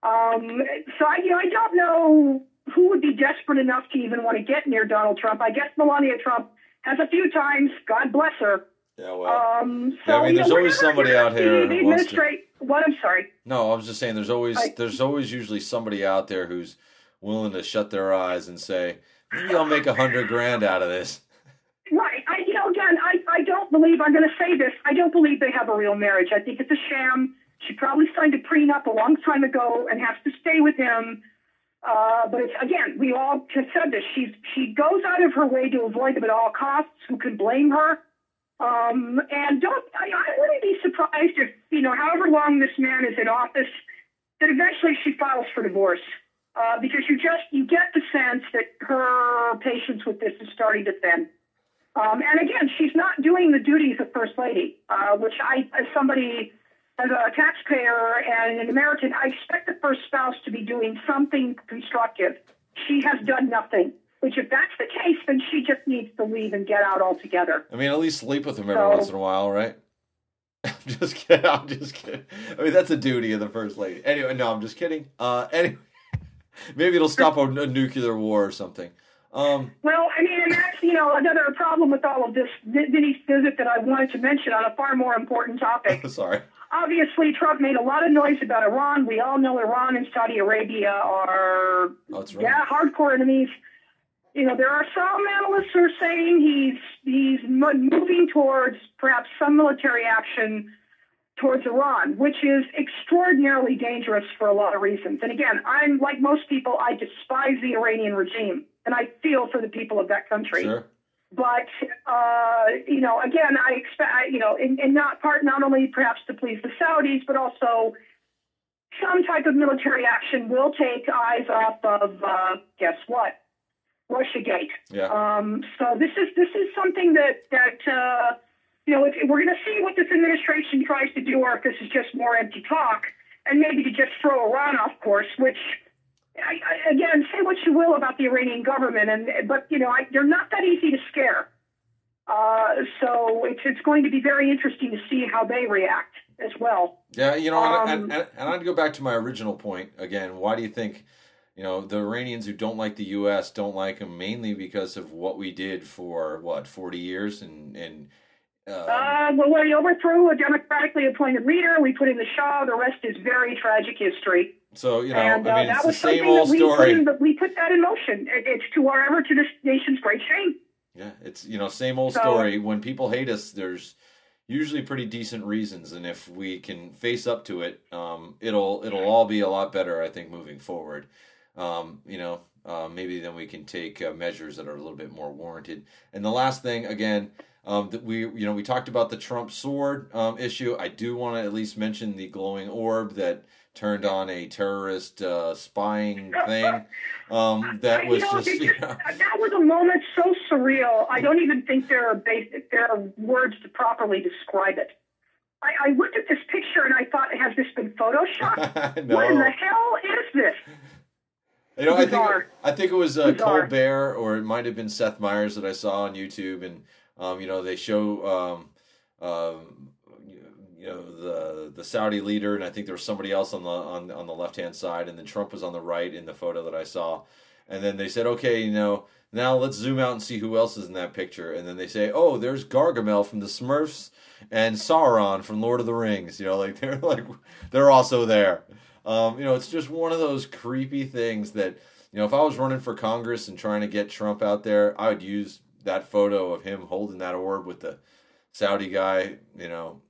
Um, so I, you know, I don't know who would be desperate enough to even want to get near Donald Trump. I guess Melania Trump has a few times. God bless her. Yeah, well, Um, so Yeah, I mean, you know, there's always somebody out here The wants to- administrate. What? I'm sorry. no, I was just saying, there's always I- there's always usually somebody out there who's willing to shut their eyes and say, maybe I'll make a hundred grand out of this. Right. I, you know, again, I, I don't believe, I'm going to say this, I don't believe they have a real marriage. I think it's a sham. She probably signed a prenup a long time ago and has to stay with him. Uh, but it's, again, we all have said this. She's, she goes out of her way to avoid them at all costs. Who can blame her? Um, and don't, I, I wouldn't be surprised if, you know, however long this man is in office, that eventually she files for divorce. Uh, because you just, you get the sense that her patience with this is starting to thin. Um, and again, she's not doing the duties of First Lady, uh, which I, as somebody, as a taxpayer and an American, I expect the first spouse to be doing something constructive. She has done nothing, which if that's the case, then she just needs to leave and get out altogether. I mean, at least sleep with him every So- once in a while, right? I'm just kidding. I'm just kidding. I mean, that's a duty of the first lady. Anyway, no, I'm just kidding. Uh, anyway, maybe it'll stop a, a nuclear war or something. Um, Well, I mean, and that's, you know, another problem with all of this Vinny's visit that I wanted to mention on a far more important topic. sorry. Obviously, Trump made a lot of noise about Iran. We all know Iran and Saudi Arabia are, Oh, right. yeah, hardcore enemies. You know, there are some analysts who are saying he's he's moving towards perhaps some military action towards Iran, which is extraordinarily dangerous for a lot of reasons. And again, I'm like most people, I despise the Iranian regime, and I feel for the people of that country. Sure. But uh, you know, again, I expect you know, in, in not part not only perhaps to please the Saudis, but also some type of military action will take eyes off of uh, guess what, RussiaGate. Yeah. Um, so this is this is something that that uh, you know we're going to see what this administration tries to do, or if this is just more empty talk, and maybe to just throw Iran off course, which. I, I, again, say what you will about the Iranian government, and but you know I, they're not that easy to scare. Uh, so it's it's going to be very interesting to see how they react as well. Yeah, you know, Um, and, and, and I'd go back to my original point again. Why do you think, you know, the Iranians who don't like the U.S. don't like them mainly because of what we did for what forty years and and uh, Uh, well, we overthrew a democratically appointed leader. We put in the Shah. The rest is very tragic history. so you know, and uh, I mean, that it's the was same something old that we put, story. in, we put that in motion. It's to our ever to this nation's great shame. Yeah, it's you know same old So- story. When people hate us, there's usually pretty decent reasons, and if we can face up to it, um, it'll it'll all be a lot better. I think moving forward, um, you know, uh, maybe then we can take uh, measures that are a little bit more warranted. And the last thing, again, um, that we you know we talked about the Trump sword um, issue. I do want to at least mention the glowing orb that turned on a terrorist uh, spying thing. Um, that was know, just it you know, that was a moment so surreal. I don't even think there are bas there are words to properly describe it. I, I looked at this picture and I thought, has this been photoshopped? no. What in the hell is this? You know, I think I think it was uh. Colbert or it might have been Seth Meyers that I saw on YouTube, and um, you know they show um, um, you know the the Saudi leader, and I think there was somebody else on the on on the left hand side, and then Trump was on the right in the photo that I saw, and then they said, okay, you know, now let's zoom out and see who else is in that picture, and then they say, oh, there's Gargamel from the Smurfs and Sauron from Lord of the Rings, you know, like they're like they're also there. Um, you know, it's just one of those creepy things that, you know, if I was running for Congress and trying to get Trump out there, I would use that photo of him holding that orb with the Saudi guy, you know,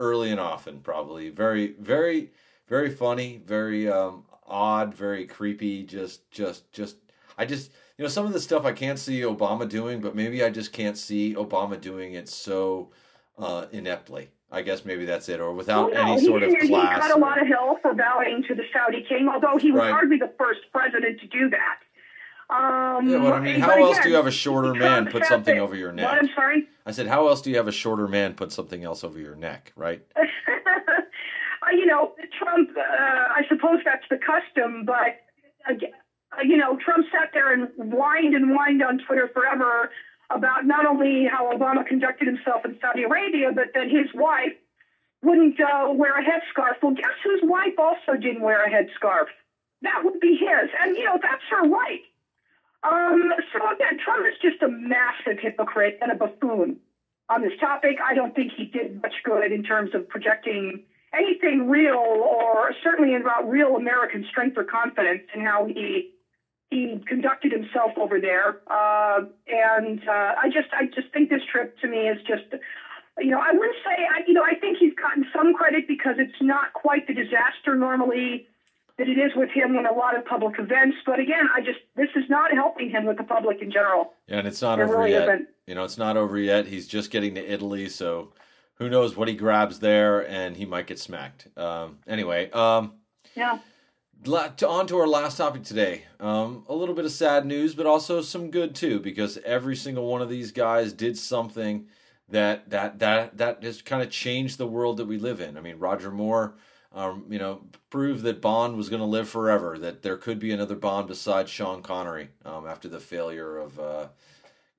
early and often, probably. Very, very, very funny, very um, odd, very creepy. Just, just, just, I just, you know, some of the stuff I can't see Obama doing, but maybe I just can't see Obama doing it so uh, ineptly. I guess maybe that's it, or without Well, no, any he- sort of he, class. He got a lot of hell for bowing to the Saudi king, although he was Right. hardly the first president to do that. Um, Yeah, but I mean, how else do you have a shorter man put something over your What? neck? I'm sorry. I said, how else do you have a shorter man put something else over your neck, right? Uh, you know, Trump, uh, I suppose that's the custom, but, uh, you know, Trump sat there and whined and whined on Twitter forever about not only how Obama conducted himself in Saudi Arabia, but that his wife wouldn't uh, wear a headscarf. Well, guess whose wife also didn't wear a headscarf? That would be his. And, you know, that's her right. Um, so, again, Trump is just a massive hypocrite and a buffoon on this topic. I don't think he did much good in terms of projecting anything real or certainly about real American strength or confidence in how he he conducted himself over there. Uh, and uh, I just I just think this trip to me is just you know I wouldn't say I, you know I think he's gotten some credit because it's not quite the disaster normally that it is with him in a lot of public events. But again, I just this is not helping him with the public in general. Yeah, and it's not It over really yet. isn't. You know, it's not over yet. He's just getting to Italy, so who knows what he grabs there, and he might get smacked. Um, anyway, um, Yeah. On to our last topic today. Um, a little bit of sad news, but also some good too, because every single one of these guys did something that that that that just kind of changed the world that we live in. I mean, Roger Moore, um, you know, proved that Bond was going to live forever. That there could be another Bond besides Sean Connery um, after the failure of, uh,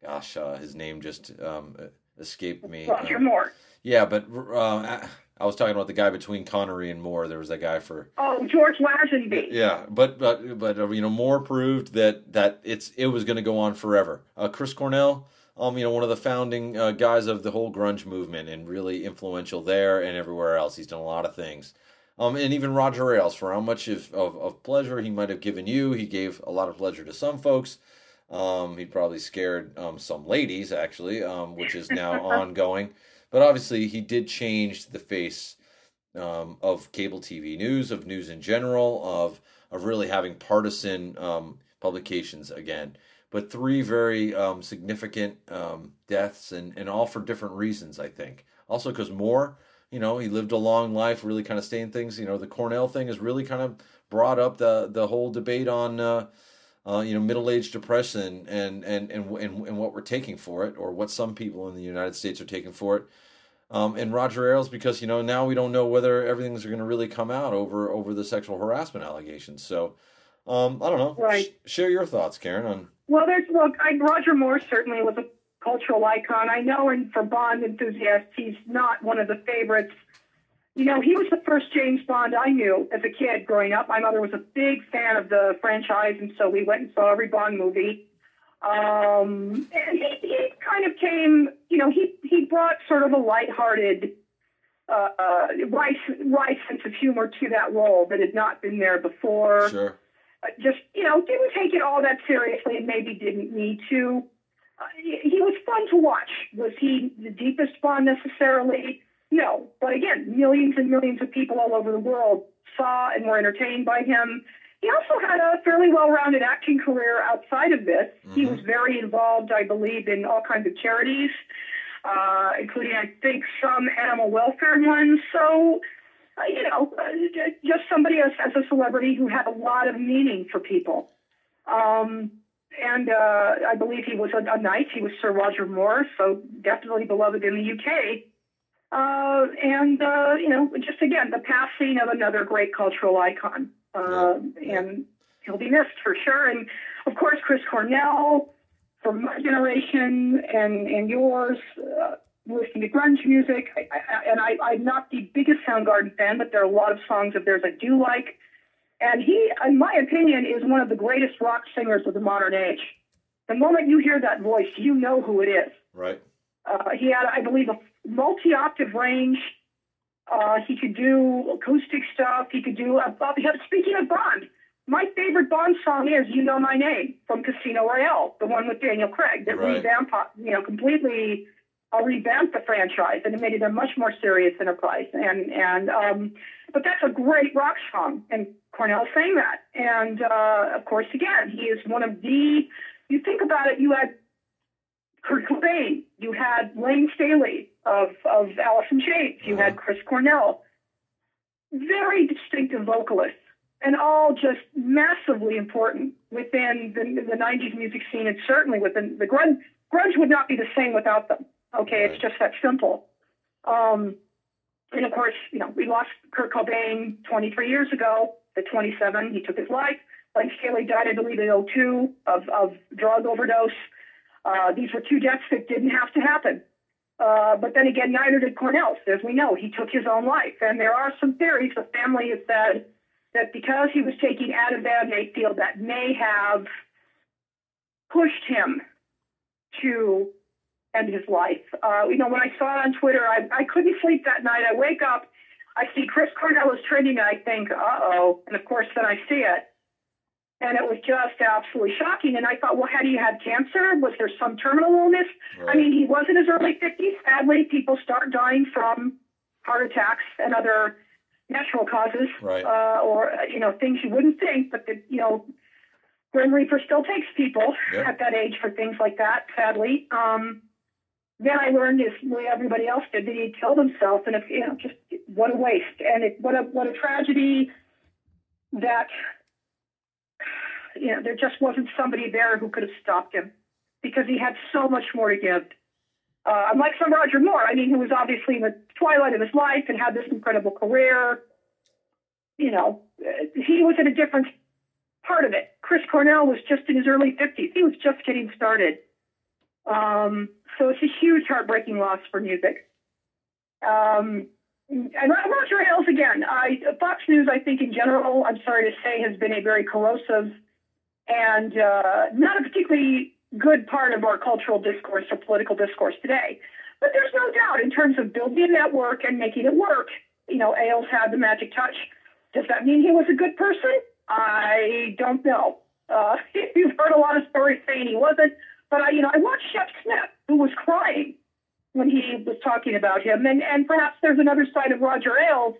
gosh, uh, his name just um, escaped me. Roger Um, Moore. yeah, but uh, I was talking about the guy between Connery and Moore. There was that guy for Oh, George Lazenby. yeah, but but but uh, you know, Moore proved that that it's it was going to go on forever. Uh, Chris Cornell, um, you know, one of the founding uh, guys of the whole grunge movement and really influential there and everywhere else. He's done a lot of things. Um, and even Roger Ailes, for how much of, of, of pleasure he might have given you, he gave a lot of pleasure to some folks. Um, he probably scared um, some ladies, actually, um, which is now ongoing. But obviously, he did change the face um, of cable TV news, of news in general, of of really having partisan um, publications again. But three very um, significant um, deaths, and, and all for different reasons, I think. Also, because Moore, you know, he lived a long life, really kind of staying things. You know, the Cornell thing has really kind of brought up the the whole debate on. Uh, uh, you know, middle-aged depression and, and and and and what we're taking for it, or what some people in the United States are taking for it. Um, and Roger Ailes, because you know now we don't know whether everything's going to really come out over over the sexual harassment allegations. So um, I don't know. Right. Sh- share your thoughts, Karen. On Well, there's look. I, Roger Moore certainly was a cultural icon. I know, and for Bond enthusiasts, he's not one of the favorites. You know, he was the first James Bond I knew as a kid growing up. My mother was a big fan of the franchise, and so we went and saw every Bond movie. Um, and he, he kind of came, you know, he he brought sort of a lighthearted, uh, uh, right, right sense of humor to that role that had not been there before sure. uh, just you know didn't take it all that seriously and maybe didn't need to. Uh, he, he was fun to watch. Was he the deepest Bond necessarily? No, but again, millions and millions of people all over the world saw and were entertained by him. He also had a fairly well-rounded acting career outside of this. He Mhm. was very involved, I believe, in all kinds of charities, uh, including, I think, some animal welfare ones. So, uh, you know, uh, just somebody as, as a celebrity who had a lot of meaning for people. Um, and uh, I believe he was a, a knight. He was Sir Roger Moore, so definitely beloved in the UK. Uh, and, uh, you know, just again, the passing of another great cultural icon. Uh. And he'll be missed for sure. And, of course, Chris Cornell, from my generation and, and yours, uh, listening to grunge music. I, I, and I, I'm not the biggest Soundgarden fan, but there are a lot of songs of theirs I do like. And he, in my opinion, is one of the greatest rock singers of the modern age. The moment you hear that voice, you know who it is. Right. Uh, he had, I believe, a multi-octave range. Uh, he could do acoustic stuff. He could do. Uh, he speaking of Bond, my favorite Bond song is "You Know My Name" from Casino Royale, the one with Daniel Craig that Right. revamped, you know, completely uh, revamped the franchise and it made it a much more serious enterprise. And and um, but that's a great rock song, and Cornell sang that. And uh, of course, again, he is one of the. You think about it, you had Kurt Cobain, you had Layne Staley of, of Alice in Chains, you had Uh-huh. Chris Cornell. Very distinctive vocalists. and all just massively important within the, the 90s music scene and certainly within the grunge. Grunge would not be the same without them. Okay, right. it's just that simple. Um, and of course, you know, we lost Kurt Cobain 23 years ago at 27. He took his life. Layne Staley died, I believe, in 02 of, of drug overdose. Uh, these were two deaths that didn't have to happen. Uh, but then again, neither did Cornell. As we know, he took his own life. And there are some theories. The family has said that because he was taking Ativan, they feel that may have pushed him to end his life. Uh, you know, when I saw it on Twitter, I, I couldn't sleep that night. I wake up, I see Chris Cornell is trending, and I think, uh oh. And of course, then I see it. And it was just absolutely shocking. And I thought, well, had he had cancer? Was there some terminal illness? Right. I mean, he was in his early 50s. Sadly, people start dying from heart attacks and other natural causes, right. uh, or you know things you wouldn't think, but the, you know, Grim Reaper still takes people yep. at that age for things like that. Sadly, um, then I learned, as everybody else did, that he killed himself, and if you know, just what a waste, and it, what a what a tragedy that you know there just wasn't somebody there who could have stopped him because he had so much more to give. Uh, unlike some Roger Moore, I mean, who was obviously in the twilight of his life and had this incredible career. You know, he was in a different part of it. Chris Cornell was just in his early 50s. He was just getting started. Um, so it's a huge, heartbreaking loss for music. Um, and Roger Ailes, again, I, Fox News, I think in general, I'm sorry to say, has been a very corrosive and uh, not a particularly good part of our cultural discourse or political discourse today. But there's no doubt in terms of building a network and making it work, you know, Ailes had the magic touch. Does that mean he was a good person? I don't know. Uh, you've heard a lot of stories saying he wasn't, but I, you know, I watched Shep Smith, who was crying when he was talking about him, and and perhaps there's another side of Roger Ailes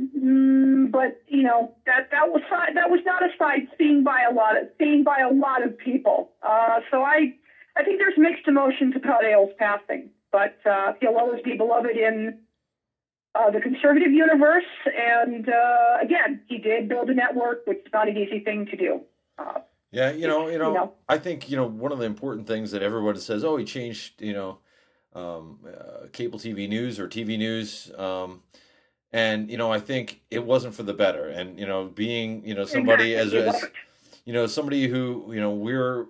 Mm, but you know that that was that was not a side seen by a lot of seen by a lot of people. Uh, so I I think there's mixed emotions about Ailes passing, but uh, he'll always be beloved in uh, the conservative universe. And uh, again, he did build a network, which is not an easy thing to do. Uh, yeah, you know, you know, you know, I think you know one of the important things that everyone says, oh, he changed, you know, um, uh, cable TV news or TV news. Um, and you know i think it wasn't for the better. And you know being you know somebody as, as you know somebody who you know we're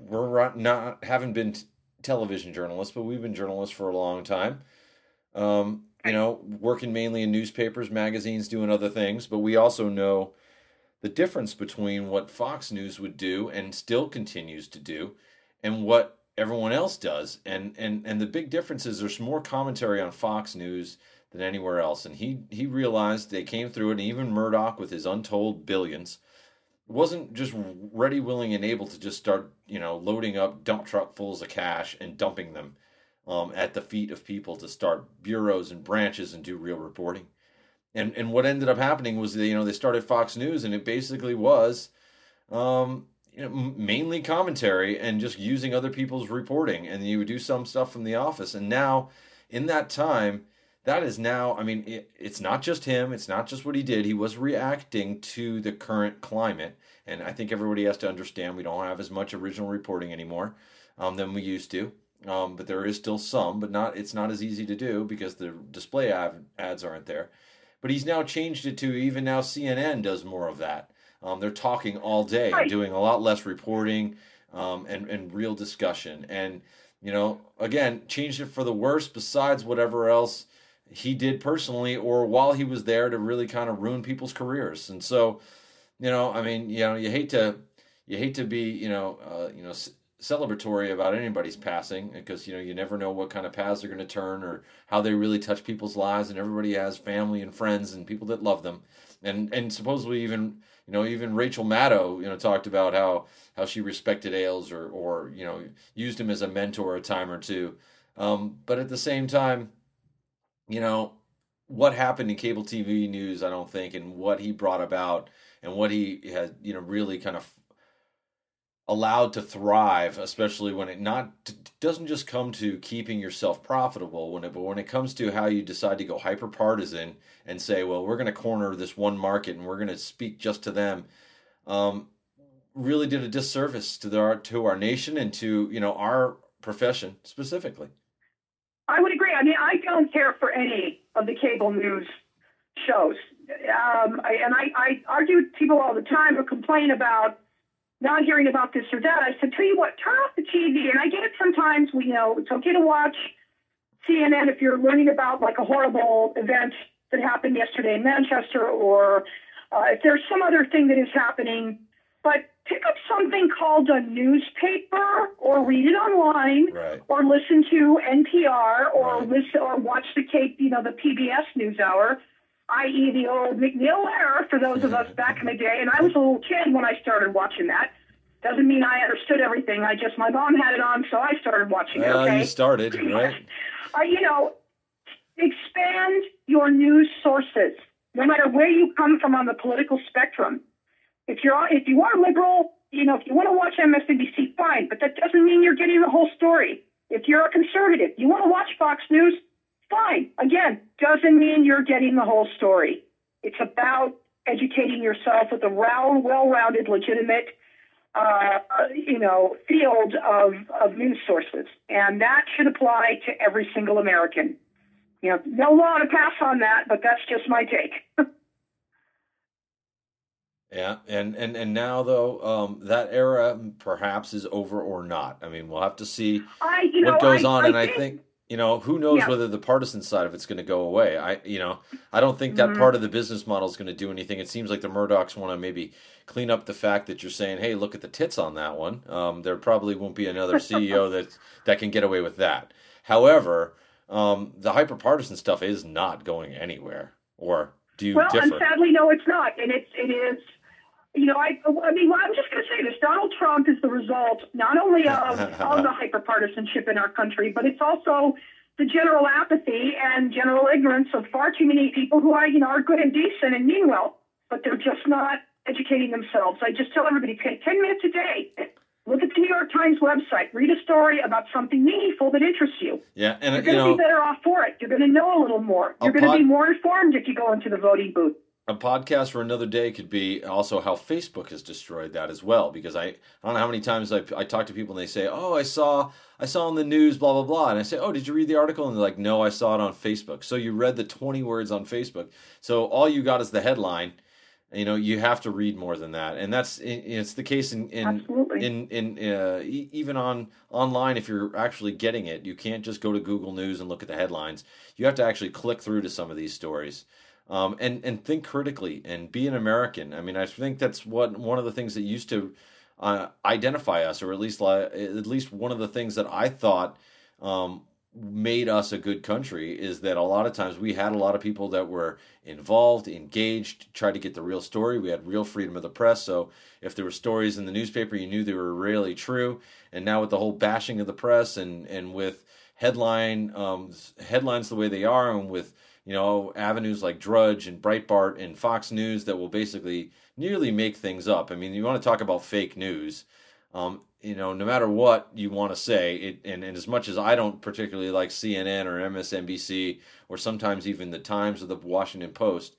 we're not haven't been television journalists but we've been journalists for a long time. Um, you know working mainly in newspapers magazines doing other things. But we also know the difference between what fox news would do and still continues to do and what everyone else does. And and and the big difference is there's more commentary on fox news than anywhere else. And he he realized they came through. And even Murdoch, with his untold billions, wasn't just ready, willing, and able to just start you know loading up dump truckfuls of cash and dumping them um, at the feet of people to start bureaus and branches and do real reporting. And and what ended up happening was they, you know they started Fox News and it basically was. Um, you know, mainly commentary and just using other people's reporting, and you would do some stuff from the office. And now, in that time, that is now i mean it, it's not just him it's not just what he did he was reacting to the current climate and i think everybody has to understand we don't have as much original reporting anymore um, than we used to um, but there is still some but not it's not as easy to do because the display ad, ads aren't there. But he's now changed it to even now cnn does more of that. Um, they're talking all day doing a lot less reporting um, and, and real discussion. And you know again changed it for the worse besides whatever else he did personally or while he was there to really kind of ruin people's careers. And so, you know, I mean, you know, you hate to you hate to be, you know, uh, you know, c- celebratory about anybody's passing because you know you never know what kind of paths they're going to turn or how they really touch people's lives. And everybody has family and friends and people that love them. And and supposedly even you know even Rachel Maddow you know talked about how how she respected Ailes or or you know used him as a mentor a time or two. Um, but at the same time you know, what happened in cable TV news, I don't think, and what he brought about and what he had, you know, really kind of allowed to thrive, especially when it not doesn't just come to keeping yourself profitable when it, but when it comes to how you decide to go hyper partisan and say, well, we're going to corner this one market and we're going to speak just to them, um, really did a disservice to the to our nation and to you know our profession specifically. I would agree. I mean, I don't care for any of the cable news shows, um, I, and I, I argue with people all the time who complain about not hearing about this or that. I said, tell you what, turn off the TV. And I get it sometimes. We know it's okay to watch CNN if you're learning about like a horrible event that happened yesterday in Manchester, or uh, if there's some other thing that is happening. But pick up something called a newspaper, or read it online, right. or listen to NPR, or Right. listen or watch the Cape, you know, the PBS NewsHour i.e., the old MacNeil/Lehrer for those of us back in the day. And I was a little kid when I started watching that. Doesn't mean I understood everything. I just, my mom had it on, so I started watching it. Well, Okay. you started right. Uh, you know, expand your news sources, no matter where you come from on the political spectrum. If you're if you are liberal, you know, if you want to watch MSNBC, fine, but that doesn't mean you're getting the whole story. If you're a conservative, you want to watch Fox News, fine. Again, doesn't mean you're getting the whole story. It's about educating yourself with a round, well-rounded, legitimate, uh, you know, field of, of news sources, and that should apply to every single American. You know, no law to pass on that, but that's just my take. Yeah, and and and now though, um, that era perhaps is over or not. I mean, we'll have to see I, you know, what goes I, on, I and I think you know who knows Yeah. whether the partisan side of it's going to go away. I you know I don't think that Mhm. part of the business model is going to do anything. It seems like the Murdochs want to maybe clean up the fact that you're saying, hey, look at the tits on that one. Um, there probably won't be another CEO that that can get away with that. However, um, the hyper partisan stuff is not going anywhere. Or do you well, differ? and sadly, no, it's not, and it's it is. You know, I, I mean, well, I'm just going to say this: Donald Trump is the result not only of, of the hyperpartisanship in our country, but it's also the general apathy and general ignorance of far too many people who are, you know, are good and decent and mean well, but they're just not educating themselves. I just tell everybody, take 10 minutes a day. Look at the New York Times website. Read a story about something meaningful that interests you. yeah, and You're going to know. be better off for it. You're going to know a little more. You're going to pod- be more informed if you go into the voting booth. A podcast for another day could be also how Facebook has destroyed that as well. Because I, I don't know how many times I, I talk to people and they say, "Oh, I saw I saw on the news, blah blah blah," and I say, "Oh, did you read the article?" And they're like, "No, I saw it on Facebook." So you read the twenty words on Facebook. So all you got is the headline. You know, you have to read more than that, and that's it's the case in in Absolutely. in in uh, even on online. If you're actually getting it, you can't just go to Google News and look at the headlines. You have to actually click through to some of these stories um, and and think critically and be an American. I mean, I think that's what one of the things that used to uh, identify us, or at least at least one of the things that I thought um, made us a good country is that a lot of times we had a lot of people that were involved, engaged, tried to get the real story. We had real freedom of the press, so if there were stories in the newspaper, you knew they were really true. And now with the whole bashing of the press and and with headline um, headlines the way they are, and with you know avenues like Drudge and Breitbart and Fox News that will basically nearly make things up. I mean, you want to talk about fake news. Um, you know, no matter what you want to say, it, and, and as much as I don't particularly like CNN or MSNBC or sometimes even the Times or the Washington Post,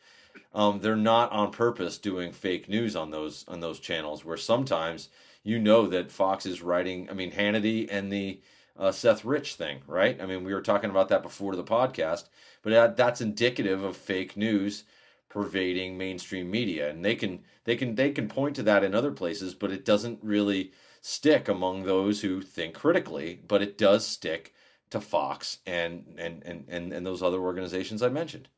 um, they're not on purpose doing fake news on those on those channels. Where sometimes you know that Fox is writing. I mean, Hannity and the uh, Seth Rich thing, right? I mean, we were talking about that before the podcast, but that, that's indicative of fake news pervading mainstream media, and they can they can they can point to that in other places, but it doesn't really stick among those who think critically. But it does stick to Fox and and and and, and those other organizations I mentioned.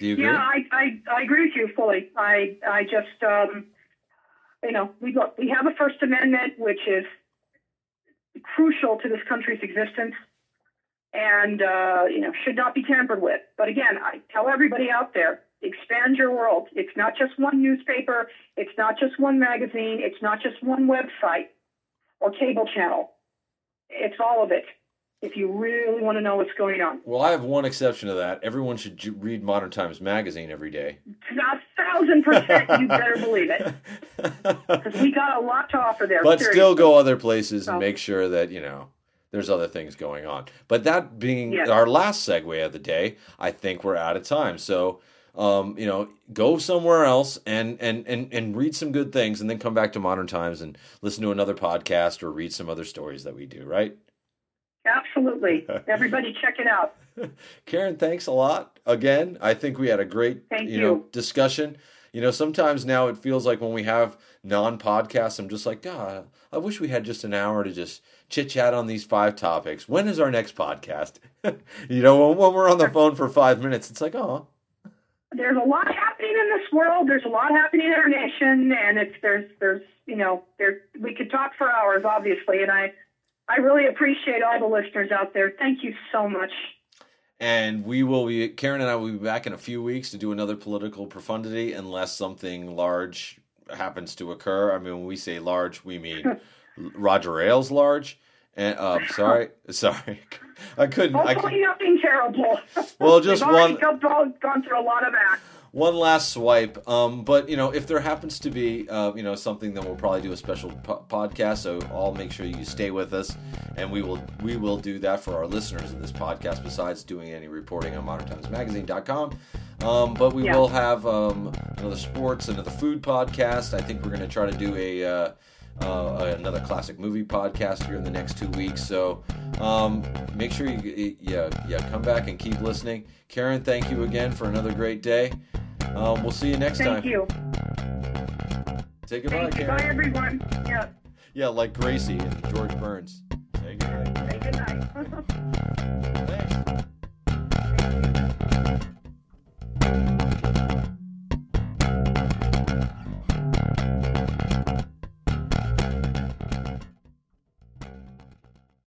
Do you agree? Yeah, I, I, I agree with you fully. I I just um, you know we look we have a First Amendment which is crucial to this country's existence, and uh, you know should not be tampered with. But again, I tell everybody out there: expand your world. It's not just one newspaper. It's not just one magazine. It's not just one website or cable channel. It's all of it. If you really want to know what's going on. Well, I have one exception to that. Everyone should ju- read Modern Times Magazine every day. A thousand percent, you better believe it. Because we got a lot to offer there. but seriously. still go other places and make sure that you know there's other things going on but that being Yes. our last segue of the day i think we're out of time so um, you know go somewhere else and, and and and read some good things and then come back to modern times and listen to another podcast or read some other stories that we do right Absolutely. Everybody check it out. karen thanks a lot. Again i think we had a great Thank you know discussion. You know sometimes now it feels like when we have non-podcasts i'm just like god i wish we had just an hour to just chit chat on these five topics. When is our next podcast? You know when, when we're on the phone for five minutes it's like oh. There's a lot happening in this world. There's a lot happening in our nation, and it's there's there's you know there we could talk for hours, obviously, and I I really appreciate all the listeners out there. Thank you so much. and we will be karen and i will be back in a few weeks to do another political profundity unless something large happens to occur i mean when we say large we mean roger ailes large and um sorry sorry i couldn't I, Hopefully, nothing terrible. Well, just one- gone, gone through a lot of that. One last swipe. Um, but you know, if there happens to be, uh, you know, something, then we'll probably do a special po- podcast. So I'll make sure you stay with us, and we will we will do that for our listeners in this podcast. Besides doing any reporting on ModernTimesMagazine.com, um, but we Yeah. will have um, another sports, another food podcast. I think we're going to try to do a. Uh, uh, another classic movie podcast here in the next two weeks. So um, make sure you yeah yeah come back and keep listening. Karen, thank you again for another great day. Um, we'll see you next thank time. Thank you. Say goodbye, Thanks. Karen. Bye, everyone. Yeah. Yeah, like Gracie and George Burns. Say goodnight. Say goodnight.